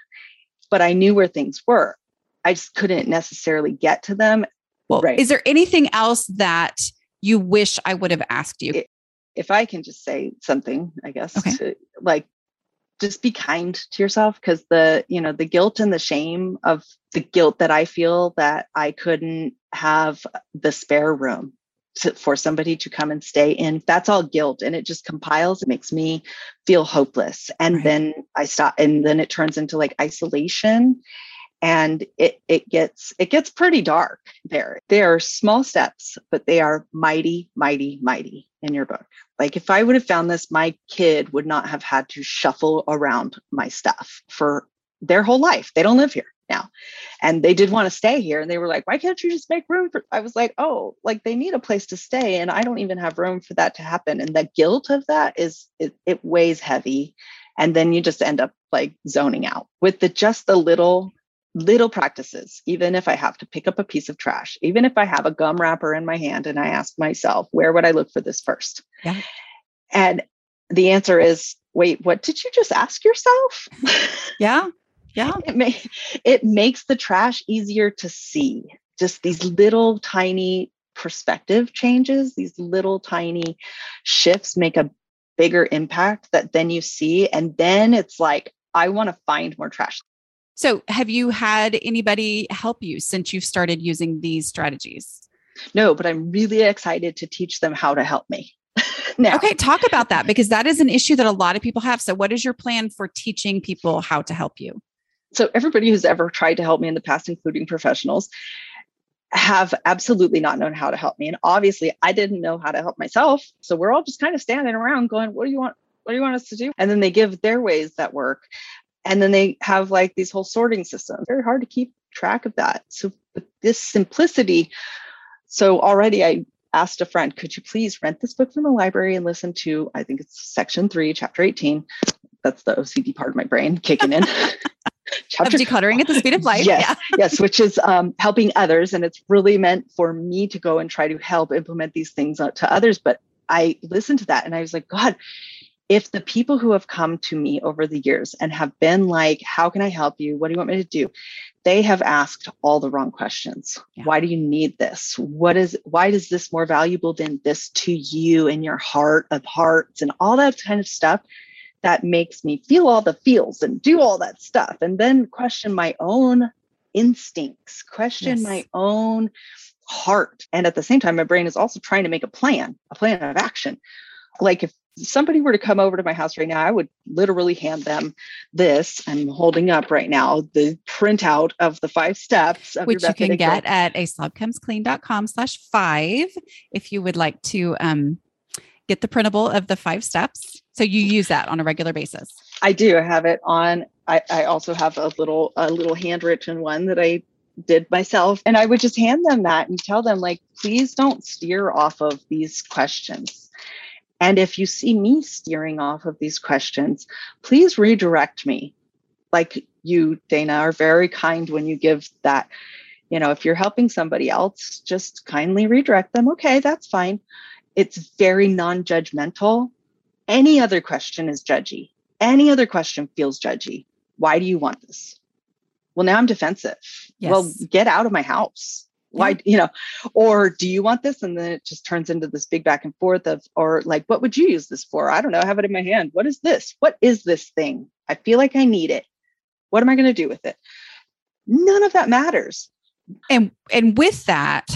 B: but I knew where things were. I just couldn't necessarily get to them.
A: Well, right. is there anything else that you wish I would have asked you?
B: If I can just say something, I guess,
A: okay.
B: to, like just be kind to yourself because the you know the guilt and the shame of the guilt that i feel that i couldn't have the spare room to, for somebody to come and stay in that's all guilt and it just compiles it makes me feel hopeless. And right. then i stop and then it turns into like isolation and it it gets it gets pretty dark there. There are small steps but they are mighty mighty mighty in your book. Like if i would have found this my kid would not have had to shuffle around my stuff for their whole life. They don't live here now. And they did want to stay here. And they were like, why can't you just make room for? I was like, oh, like they need a place to stay. And I don't even have room for that to happen. And the guilt of that is, it, it weighs heavy. And then you just end up like zoning out with the just the little little practices, even if I have to pick up a piece of trash, even if I have a gum wrapper in my hand and I ask myself, where would I look for this first?
A: Yeah.
B: And the answer is, wait, what did you just ask yourself?
A: Yeah. Yeah.
B: It, may, it makes the trash easier to see. Just these little tiny perspective changes, these little tiny shifts make a bigger impact that then you see. And then it's like, I want to find more trash.
A: So, have you had anybody help you since you've started using these strategies?
B: No, but I'm really excited to teach them how to help me. now.
A: Okay, talk about that because that is an issue that a lot of people have. So, what is your plan for teaching people how to help you?
B: So everybody who's ever tried to help me in the past including professionals have absolutely not known how to help me. And obviously i didn't know how to help myself. So we're all just kind of standing around going what do you want what do you want us to do? And then they give their ways that work. And then they have like these whole sorting systems. Very hard to keep track of that. So this simplicity so already i asked a friend could you please rent this book from the library and listen to i think it's section 3 chapter 18 that's the ocd part of my brain kicking in
A: chapter of decluttering at the speed of life.
B: Yes, yeah. yes, which is um, helping others, and it's really meant for me to go and try to help implement these things to others. But I listened to that, and I was like, God, if the people who have come to me over the years and have been like, "How can I help you? What do you want me to do?" They have asked all the wrong questions. Yeah. Why do you need this? What is? Why is this more valuable than this to you and your heart of hearts and all that kind of stuff? That makes me feel all the feels and do all that stuff and then question my own instincts question yes. my own heart. And at the same time my brain is also trying to make a plan a plan of action. Like if somebody were to come over to my house right now i would literally hand them this. I'm holding up right now the printout of the five steps
A: which you can get at a slobcomesclean.com slash five if you would like to um, get the printable of the five steps so you use that on a regular basis?
B: I do. I have it on. I, I also have a little a little handwritten one that I did myself. And I would just hand them that and tell them, like, please don't steer off of these questions. And if you see me steering off of these questions, please redirect me. Like you, Dana, are very kind when you give that. You know, if you're helping somebody else, just kindly redirect them. Okay, that's fine. It's very non judgmental any other question is judgy. Any other question feels judgy. Why do you want this? Well, now I'm defensive. Yes. Well, get out of my house. Why, you know, or do you want this? And then it just turns into this big back and forth of, or like, what would you use this for? I don't know. I have it in my hand. What is this? What is this thing? I feel like I need it. What am I going to do with it? None of that matters.
A: And and with that,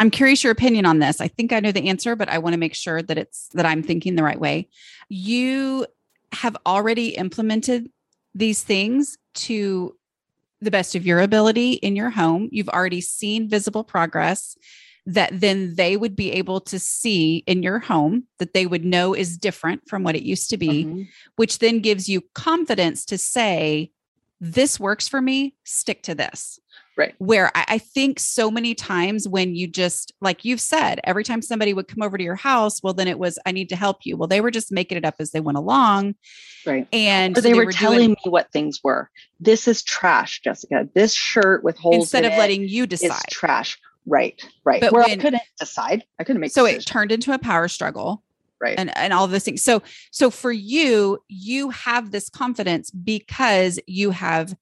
A: I'm curious your opinion on this. I think I know the answer, but I want to make sure that it's that I'm thinking the right way. You have already implemented these things to the best of your ability in your home. You've already seen visible progress. that then they would be able to see in your home that they would know is different from what it used to be,
B: Mhm.
A: which then gives you confidence to say, this works for me, stick to this.
B: Right.
A: Where I, I think so many times when you just, like you've said, every time somebody would come over to your house, well, then it was, I need to help you. Well, they were just making it up as they went along.
B: Right.
A: And so
B: they, were,
A: doing-
B: telling me what things were. This is trash, Jessica. This shirt with holes
A: instead
B: in
A: of letting you
B: is
A: decide.
B: trash. Right. Right.
A: But
B: Where I couldn't decide. I couldn't make.
A: so it turned into a power struggle
B: right.
A: and and all those things so so for you you have this confidence because you have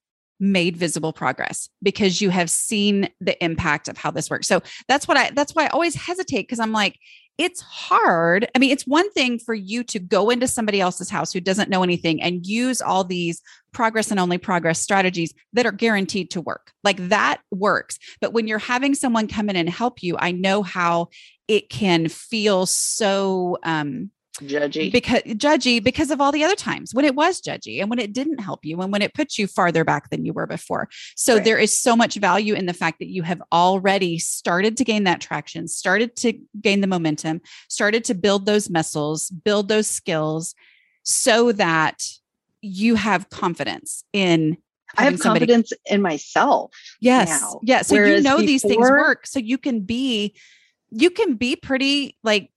A: made visible progress because you have seen the impact of how this works. So that's what i that's why i always hesitate because i'm like it's hard. I mean it's one thing for you to go into somebody else's house who doesn't know anything and use all these progress and only progress strategies that are guaranteed to work. Like that works. But when you're having someone come in and help you i know how it can feel so um
B: Judgy.
A: because judgy because of all the other times when it was judgy and when it didn't help you and when it put you farther back than you were before so
B: Right.
A: there is so much value in the fact that you have already started to gain that traction started to gain the momentum started to build those muscles build those skills so that you have confidence in
B: I have
A: somebody-
B: confidence in myself.
A: Yes.
B: now.
A: Yeah. So you
B: Whereas
A: know these things work. So you can be, you can be pretty like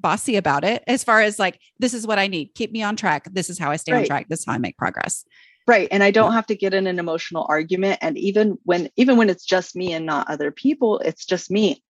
A: bossy about it as far as like, this is what I need. Keep me on track. This is how I stay on track. This is how I make progress.
B: right and i don't have to get in an emotional argument and even when even when it's just me and not other people it's just me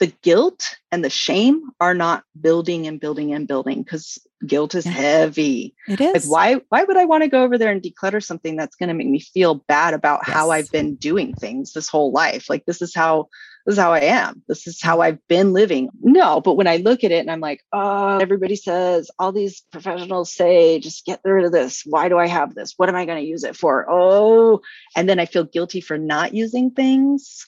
B: the guilt and the shame are not building and building and building because guilt is
A: Yeah.
B: heavy
A: it is like
B: why why would i want to go over there and declutter something that's going to make me feel bad about how i've been doing things this whole life like this is how this is how i am. This is how i've been living. No but when i look at it and i'm like oh everybody says all these professionals say just get rid of this. Why do i have this? What am i going to use it for? Oh and then i feel guilty for not using things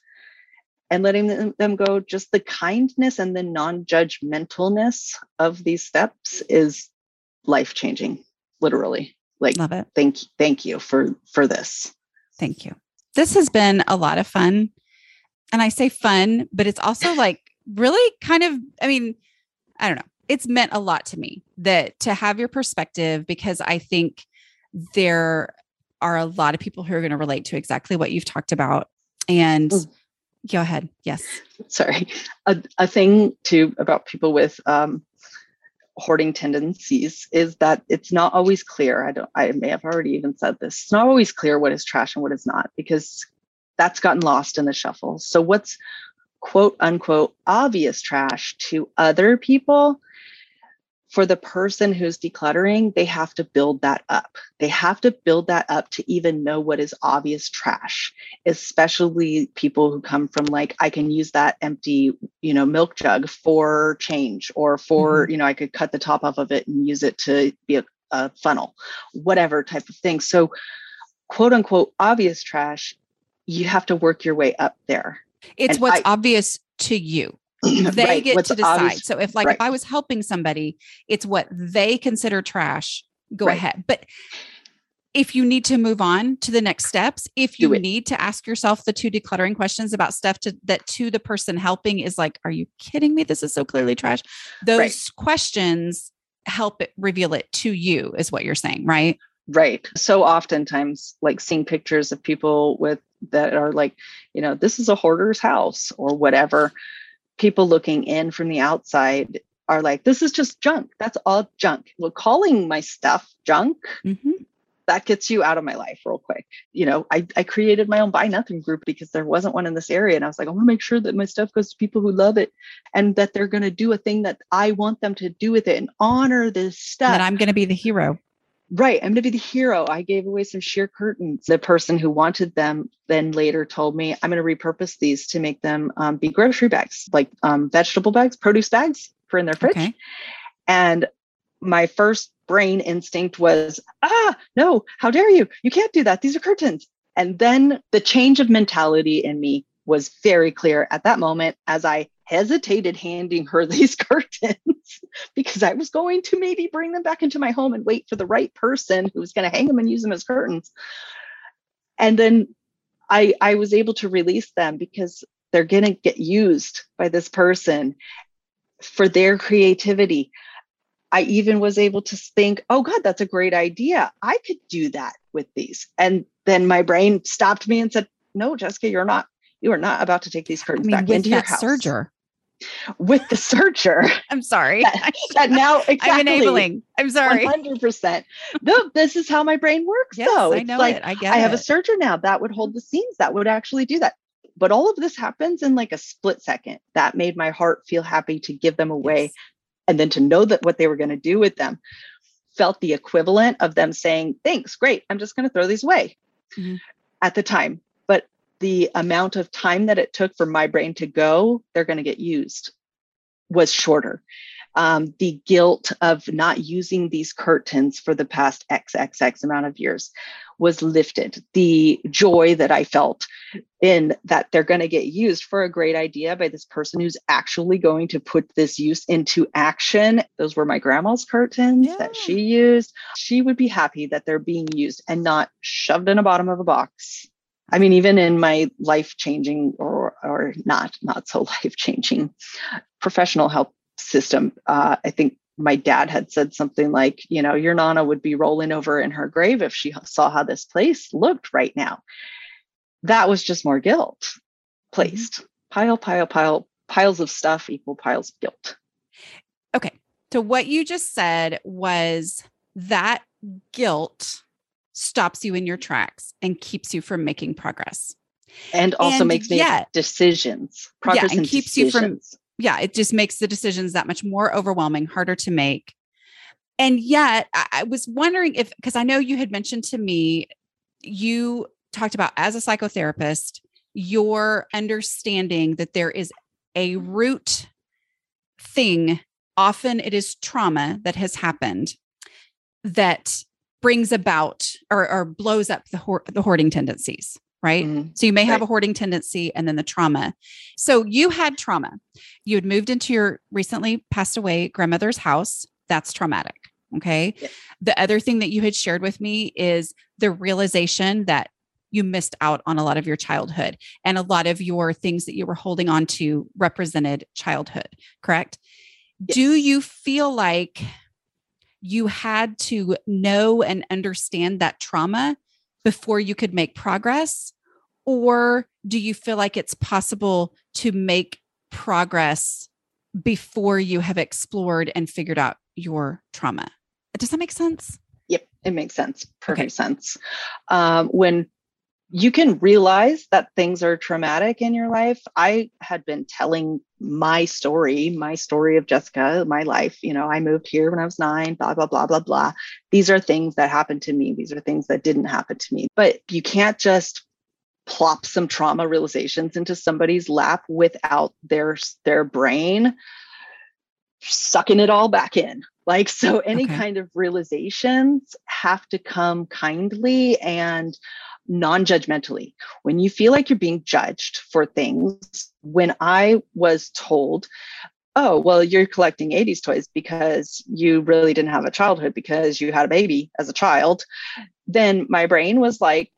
B: and letting them, them go. Just the kindness and the non-judgmentalness of these steps is life changing literally. Like
A: Love it.
B: thank thank you for for this.
A: Thank you. This has been a lot of fun. And I say fun, but it's also like really kind of, I mean, I don't know. It's meant a lot to me that to have your perspective because I think there are a lot of people who are going to relate to exactly what you've talked about. And
B: Mm.
A: go ahead. Yes.
B: sorry a, a thing too about people with um hoarding tendencies is that it's not always clear i don't i may have already even said this it's not always clear what is trash and what is not because that's gotten lost in the shuffle. So what's quote unquote obvious trash to other people for the person who's decluttering they have to build that up. They have to build that up to even know what is obvious trash especially people who come from like i can use that empty you know milk jug for change or for mm-hmm. you know i could cut the top off of it and use it to be a, a funnel whatever type of thing. So quote unquote obvious trash you have to work your way up there
A: It's
B: And
A: what's
B: I-
A: obvious to you. They
B: Right,
A: get to decide.
B: obvious-
A: so if like
B: right.
A: if I was helping somebody, it's what they consider trash. Go
B: Right.
A: ahead. But if you need to move on to the next steps, if you need to ask yourself the two decluttering questions about stuff to that to the person helping is like, are you kidding me? This is so clearly trash. Those questions help it reveal it to you, is what you're saying, right?
B: Right. So oftentimes, like seeing pictures of people with that are like, you know, this is a hoarder's house or whatever. People looking in from the outside are like, this is just junk. That's all junk. Well, calling my stuff junk,
A: Mhm.
B: that gets you out of my life real quick. You know, I, I created my own buy nothing group because there wasn't one in this area. And I was like, I want to make sure that my stuff goes to people who love it and that they're going to do a thing that I want them to do with it and honor this stuff.
A: And I'm going to be the hero.
B: Right. I'm going to be the hero. I gave away some sheer curtains. The person who wanted them then later told me, I'm going to repurpose these to make them um, be grocery bags, like um, vegetable bags, produce bags for in their fridge.
A: Okay.
B: And my first brain instinct was, ah, no, how dare you? You can't do that. These are curtains. And then the change of mentality in me was very clear at that moment as I hesitated handing her these curtains because I was going to maybe bring them back into my home and wait for the right person who was going to hang them and use them as curtains. And then I I was able to release them because they're going to get used by this person for their creativity. I even was able to think, oh God, that's a great idea. I could do that with these. And then my brain stopped me and said, no, Jessica, you're not, you are not about to take these curtains I mean, back into your house.
A: Serger.
B: With the serger.
A: I'm sorry.
B: That, that now exactly,
A: I'm enabling. I'm sorry.
B: 100%. No, this is how my brain works
A: yes,
B: though.
A: It's I know like, it. I get
B: I have a serger now that would hold the scenes that would actually do that. But all of this happens in like a split second. That made my heart feel happy to give them away yes. and then to know that what they were going to do with them felt the equivalent of them saying, Thanks, great. I'm just going to throw these away mm-hmm. at the time. The amount of time that it took for my brain to go, they're going to get used was shorter um, the guilt of not using these curtains for the past XXX amount of years was lifted. The joy that I felt in that they're going to get used for a great idea by this person who's actually going to put this use into action. Those were my grandma's curtains yeah. that she used. She would be happy that they're being used and not shoved in the bottom of a box. I mean, even in my life changing or, or not, not so life changing professional help system. Uh, I think my dad had said something like, you know, your Nana would be rolling over in her grave if she saw how this place looked right now. That was just more guilt placed. Mm-hmm. Pile, pile, pile, piles of stuff equal piles of guilt.
A: Okay. So what you just said was that guilt stops you in your tracks and keeps you from making progress.
B: And also and makes me decisions.
A: Progress yeah, and, and keeps decisions. you from yeah, it just makes the decisions that much more overwhelming, harder to make. And yet, I was wondering if, because I know you had mentioned to me, you talked about as a psychotherapist, your understanding that there is a root thing. Often it is trauma that has happened that brings about or, or blows up the, hoard, the hoarding tendencies right? Mm-hmm. So you may have right. a hoarding tendency and then the trauma. So you had trauma. You had moved into your recently passed away grandmother's house. That's traumatic. Okay. Yeah. The other thing that you had shared with me is the realization that you missed out on a lot of your childhood and a lot of your things that you were holding on to represented childhood, correct? Do you feel like you had to know and understand that trauma before you could make progress? Or do you feel like it's possible to make progress before you have explored and figured out your trauma? Does that make sense?
B: Yep, it makes sense. Perfect okay. sense. Um, when you can realize that things are traumatic in your life. I had been telling my story, my story of Jessica, my life. You know, I moved here when I was nine, blah, blah, blah, blah, blah. These are things that happened to me. These are things that didn't happen to me. But you can't just plop some trauma realizations into somebody's lap without their their brain sucking it all back in like so any okay. kind of realizations have to come kindly and non-judgmentally when you feel like you're being judged for things when i was told oh well you're collecting 80s toys because you really didn't have a childhood because you had a baby as a child then my brain was like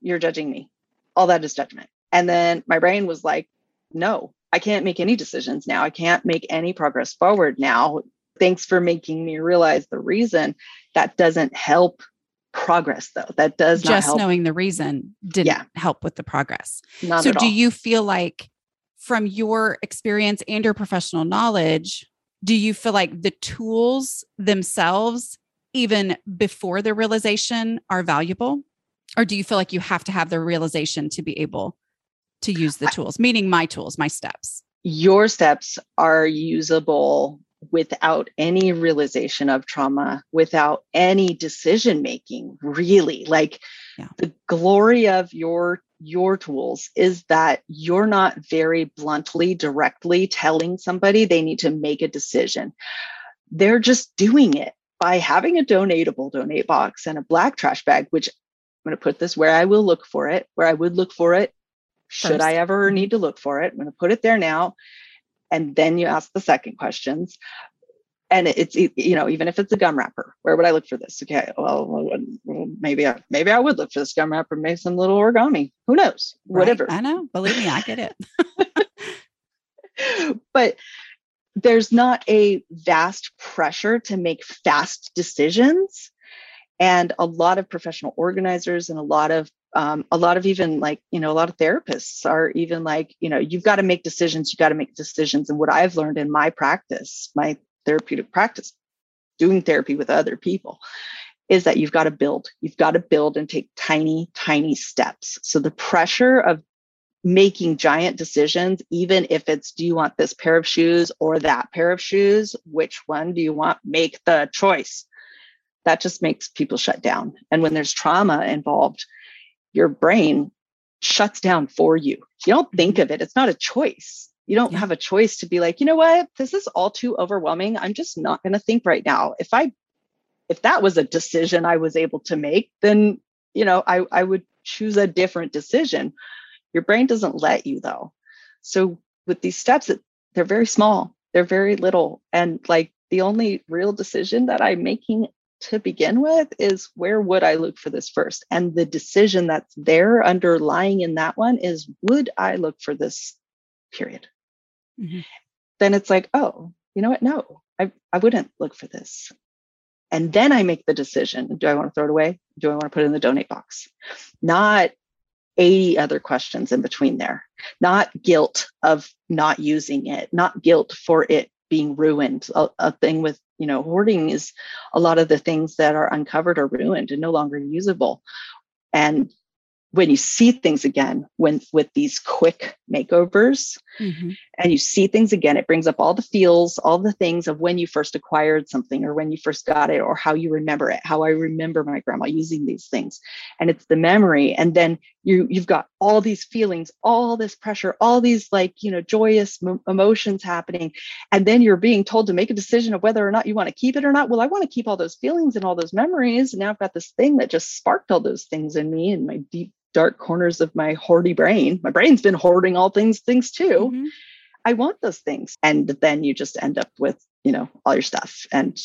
B: you're judging me all that is judgment. And then my brain was like, no, I can't make any decisions now. I can't make any progress forward now. Thanks for making me realize the reason that doesn't help progress though. That does
A: just
B: help.
A: knowing the reason didn't yeah. help with the progress.
B: Not
A: so do
B: all.
A: you feel like from your experience and your professional knowledge, do you feel like the tools themselves, even before the realization, are valuable? or do you feel like you have to have the realization to be able to use the tools meaning my tools my steps
B: your steps are usable without any realization of trauma without any decision making really like yeah. the glory of your your tools is that you're not very bluntly directly telling somebody they need to make a decision they're just doing it by having a donatable donate box and a black trash bag which I'm going to put this where I will look for it, where I would look for it. Should First. I ever need to look for it? I'm going to put it there now. And then you ask the second questions. And it's you know even if it's a gum wrapper, where would I look for this? Okay, well, maybe I maybe I would look for this gum wrapper, maybe some little origami. Who knows?
A: Right.
B: Whatever.
A: I know. Believe me, I get it.
B: but there's not a vast pressure to make fast decisions and a lot of professional organizers and a lot of um, a lot of even like you know a lot of therapists are even like you know you've got to make decisions you got to make decisions. And what i've learned in my practice my therapeutic practice doing therapy with other people is that you've got to build you've got to build and take tiny tiny steps. So the pressure of making giant decisions even if it's do you want this pair of shoes or that pair of shoes? Which one do you want? Make the choice. That just makes people shut down. And when there's trauma involved your brain shuts down for you. You don't think mm-hmm. of it, it's not a choice. You don't yeah. have a choice to be like, you know what, this is all too overwhelming. I'm just not going to think right now. If I, if that was a decision I was able to make, then, you know, I, I would choose a different decision. Your brain doesn't let you though. So with these steps, they're very small, they're very little. And like the only real decision that I'm making to begin with is where would I look for this first? And the decision that's there underlying in that one is would I look for this period? Mm-hmm. Then it's like, oh, you know what? No, I, I wouldn't look for this. And then I make the decision do I want to throw it away? Do I want to put it in the donate box? Not 80 other questions in between there, not guilt of not using it, not guilt for it being ruined. A, a, thing with you know hoarding is a lot of the things that are uncovered are ruined and no longer usable and when you see things again when with these quick makeovers mm-hmm. and you see things again it brings up all the feels all the things of when you first acquired something or when you first got it or how you remember it how i remember my grandma using these things and it's the memory and then you you've got all these feelings all this pressure all these like you know joyous m- emotions happening and then you're being told to make a decision of whether or not you want to keep it or not well i want to keep all those feelings and all those memories and now i've got this thing that just sparked all those things in me and my deep dark corners of my hoardy brain. My brain's been hoarding all things, things too. Mm-hmm. I want those things. And then you just end up with, you know, all your stuff. And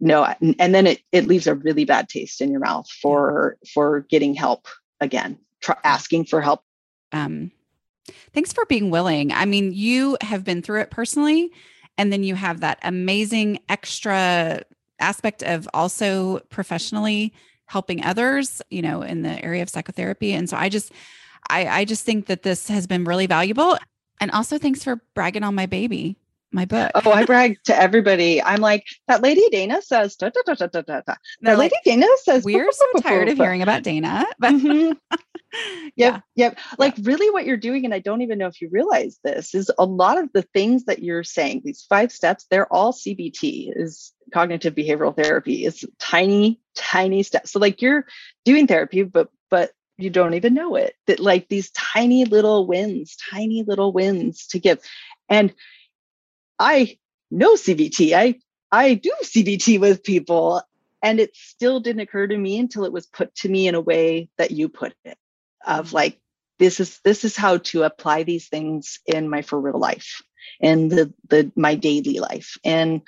B: no, and then it, it leaves a really bad taste in your mouth for for getting help again, try, asking for help.
A: Um, thanks for being willing. I mean, you have been through it personally, and then you have that amazing extra aspect of also professionally helping others, you know, in the area of psychotherapy. And so I just, I, I just think that this has been really valuable. And also thanks for bragging on my baby, my book.
B: Oh, I brag to everybody. I'm like, that lady Dana says, da, da, da, da, da, da. that lady Dana says,
A: we're so tired of hearing about Dana. But mm-hmm.
B: Yep. Yeah. Yep. Like really what you're doing, and I don't even know if you realize this, is a lot of the things that you're saying, these five steps, they're all CBT, is cognitive behavioral therapy. It's tiny, tiny steps. So like you're doing therapy, but but you don't even know it. That like these tiny little wins, tiny little wins to give. And I know CBT. I I do CBT with people. And it still didn't occur to me until it was put to me in a way that you put it of like this is this is how to apply these things in my for real life and the the my daily life and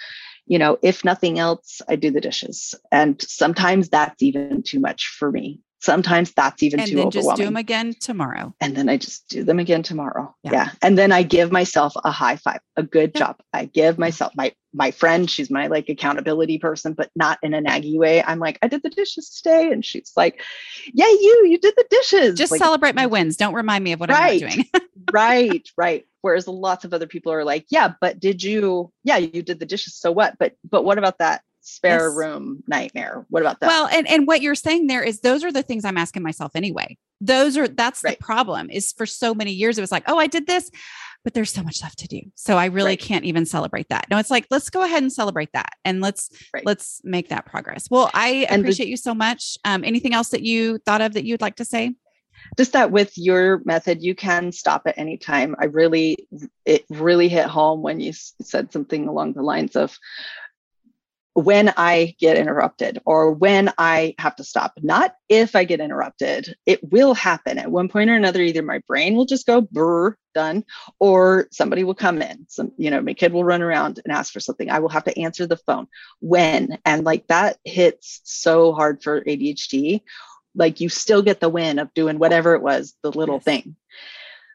B: you know if nothing else i do the dishes and sometimes that's even too much for me sometimes that's even
A: and
B: too
A: then
B: overwhelming.
A: just do them again tomorrow.
B: And then i just do them again tomorrow. Yeah, yeah. and then i give myself a high five a good yeah. job. I give myself my my friend she's my like accountability person but not in a naggy way. I'm like i did the dishes today. And she's like yeah you you did the dishes.
A: Just
B: like,
A: celebrate my wins. Don't remind me of what right, i'm doing.
B: Right right. Whereas lots of other people are like yeah but did you yeah you did the dishes so what? But but what about that spare yes. room nightmare. What about that?
A: Well, and and what you're saying there is those are the things I'm asking myself anyway. Those are that's right. the problem is for so many years it was like, "Oh, I did this." But there's so much left to do. So I really right. can't even celebrate that. No, it's like, let's go ahead and celebrate that and let's right. let's make that progress. Well, I and appreciate the, you so much. Um, anything else that you thought of that you'd like to say?
B: just that with your method you can stop at any time i really it really hit home when you said something along the lines of when I get interrupted or when I have to stop, not if I get interrupted. It will happen at one point or another. Either my brain will just go brr, done, or somebody will come in. Some, you know, my kid will run around and ask for something. I will have to answer the phone. When? And like that hits so hard for ADHD. Like you still get the win of doing whatever it was, the little yes. thing.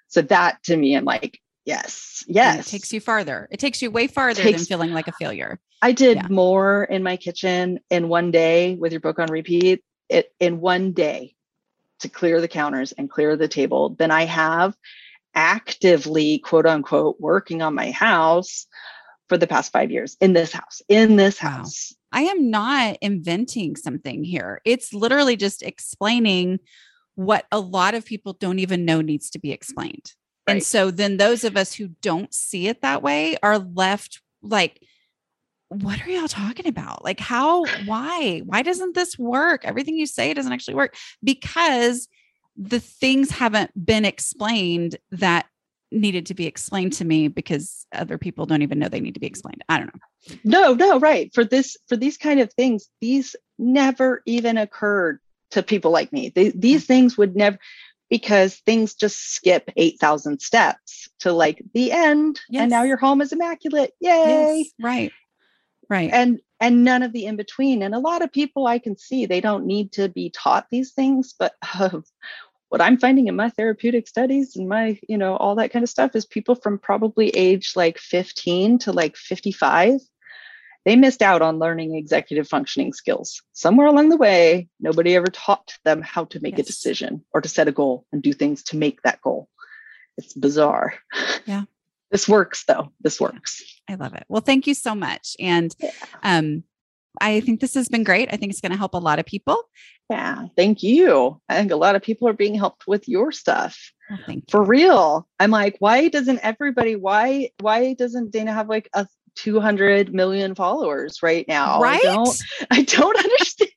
B: So that to me, I'm like, Yes.
A: And
B: Yes.
A: it takes you farther. It takes you way farther
B: Takes-
A: than feeling like a failure.
B: I did
A: Yeah.
B: more in my kitchen in one day with your book on repeat it in one day to clear the counters and clear the table than I have actively quote unquote working on my house for the past 5 years in this house in this
A: Wow.
B: house.
A: I am not inventing something here. It's literally just explaining what a lot of people don't even know needs to be explained. And so then those of us who don't see it that way are left like, what are y'all talking about? Like, how, why, why doesn't this work? Everything you say doesn't actually work because the things haven't been explained that needed to be explained to me because other people don't even know they need to be explained. I don't know.
B: No, no, right. For this for these kind of things, these never even occurred to people like me. They, these mm. things would never because things just skip 8,000 steps to like the end and now your home is immaculate. Yay.
A: Yes, right. Right.
B: and and none of the in between and a lot of people i can see they don't need to be taught these things but uh, what i'm finding in my therapeutic studies and my you know all that kind of stuff is people from probably age like 15 to like 55 they missed out on learning executive functioning skills somewhere along the way nobody ever taught them how to make a decision or to set a goal and do things to make that goal it's bizarre
A: Yeah.
B: this works though this works
A: I love it. Well, thank you so much. And
B: Yeah.
A: um I think this has been great. I think it's going to help a lot of people.
B: Yeah, thank you. I think a lot of people are being helped with your stuff.
A: You.
B: For real. I'm like, why doesn't everybody why why doesn't Dana have like a 200 million followers right now?
A: right?
B: I don't I don't understand.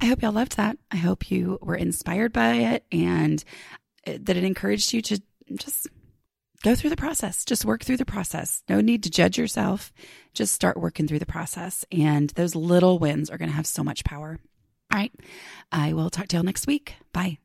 A: I hope y'all loved that. I hope you were inspired by it and uh, that it encouraged you to just go through the process. Just work through the process. No need to judge yourself. Just start working through the process. And those little wins are going to have so much power. All right. I will talk to y'all next week. Bye.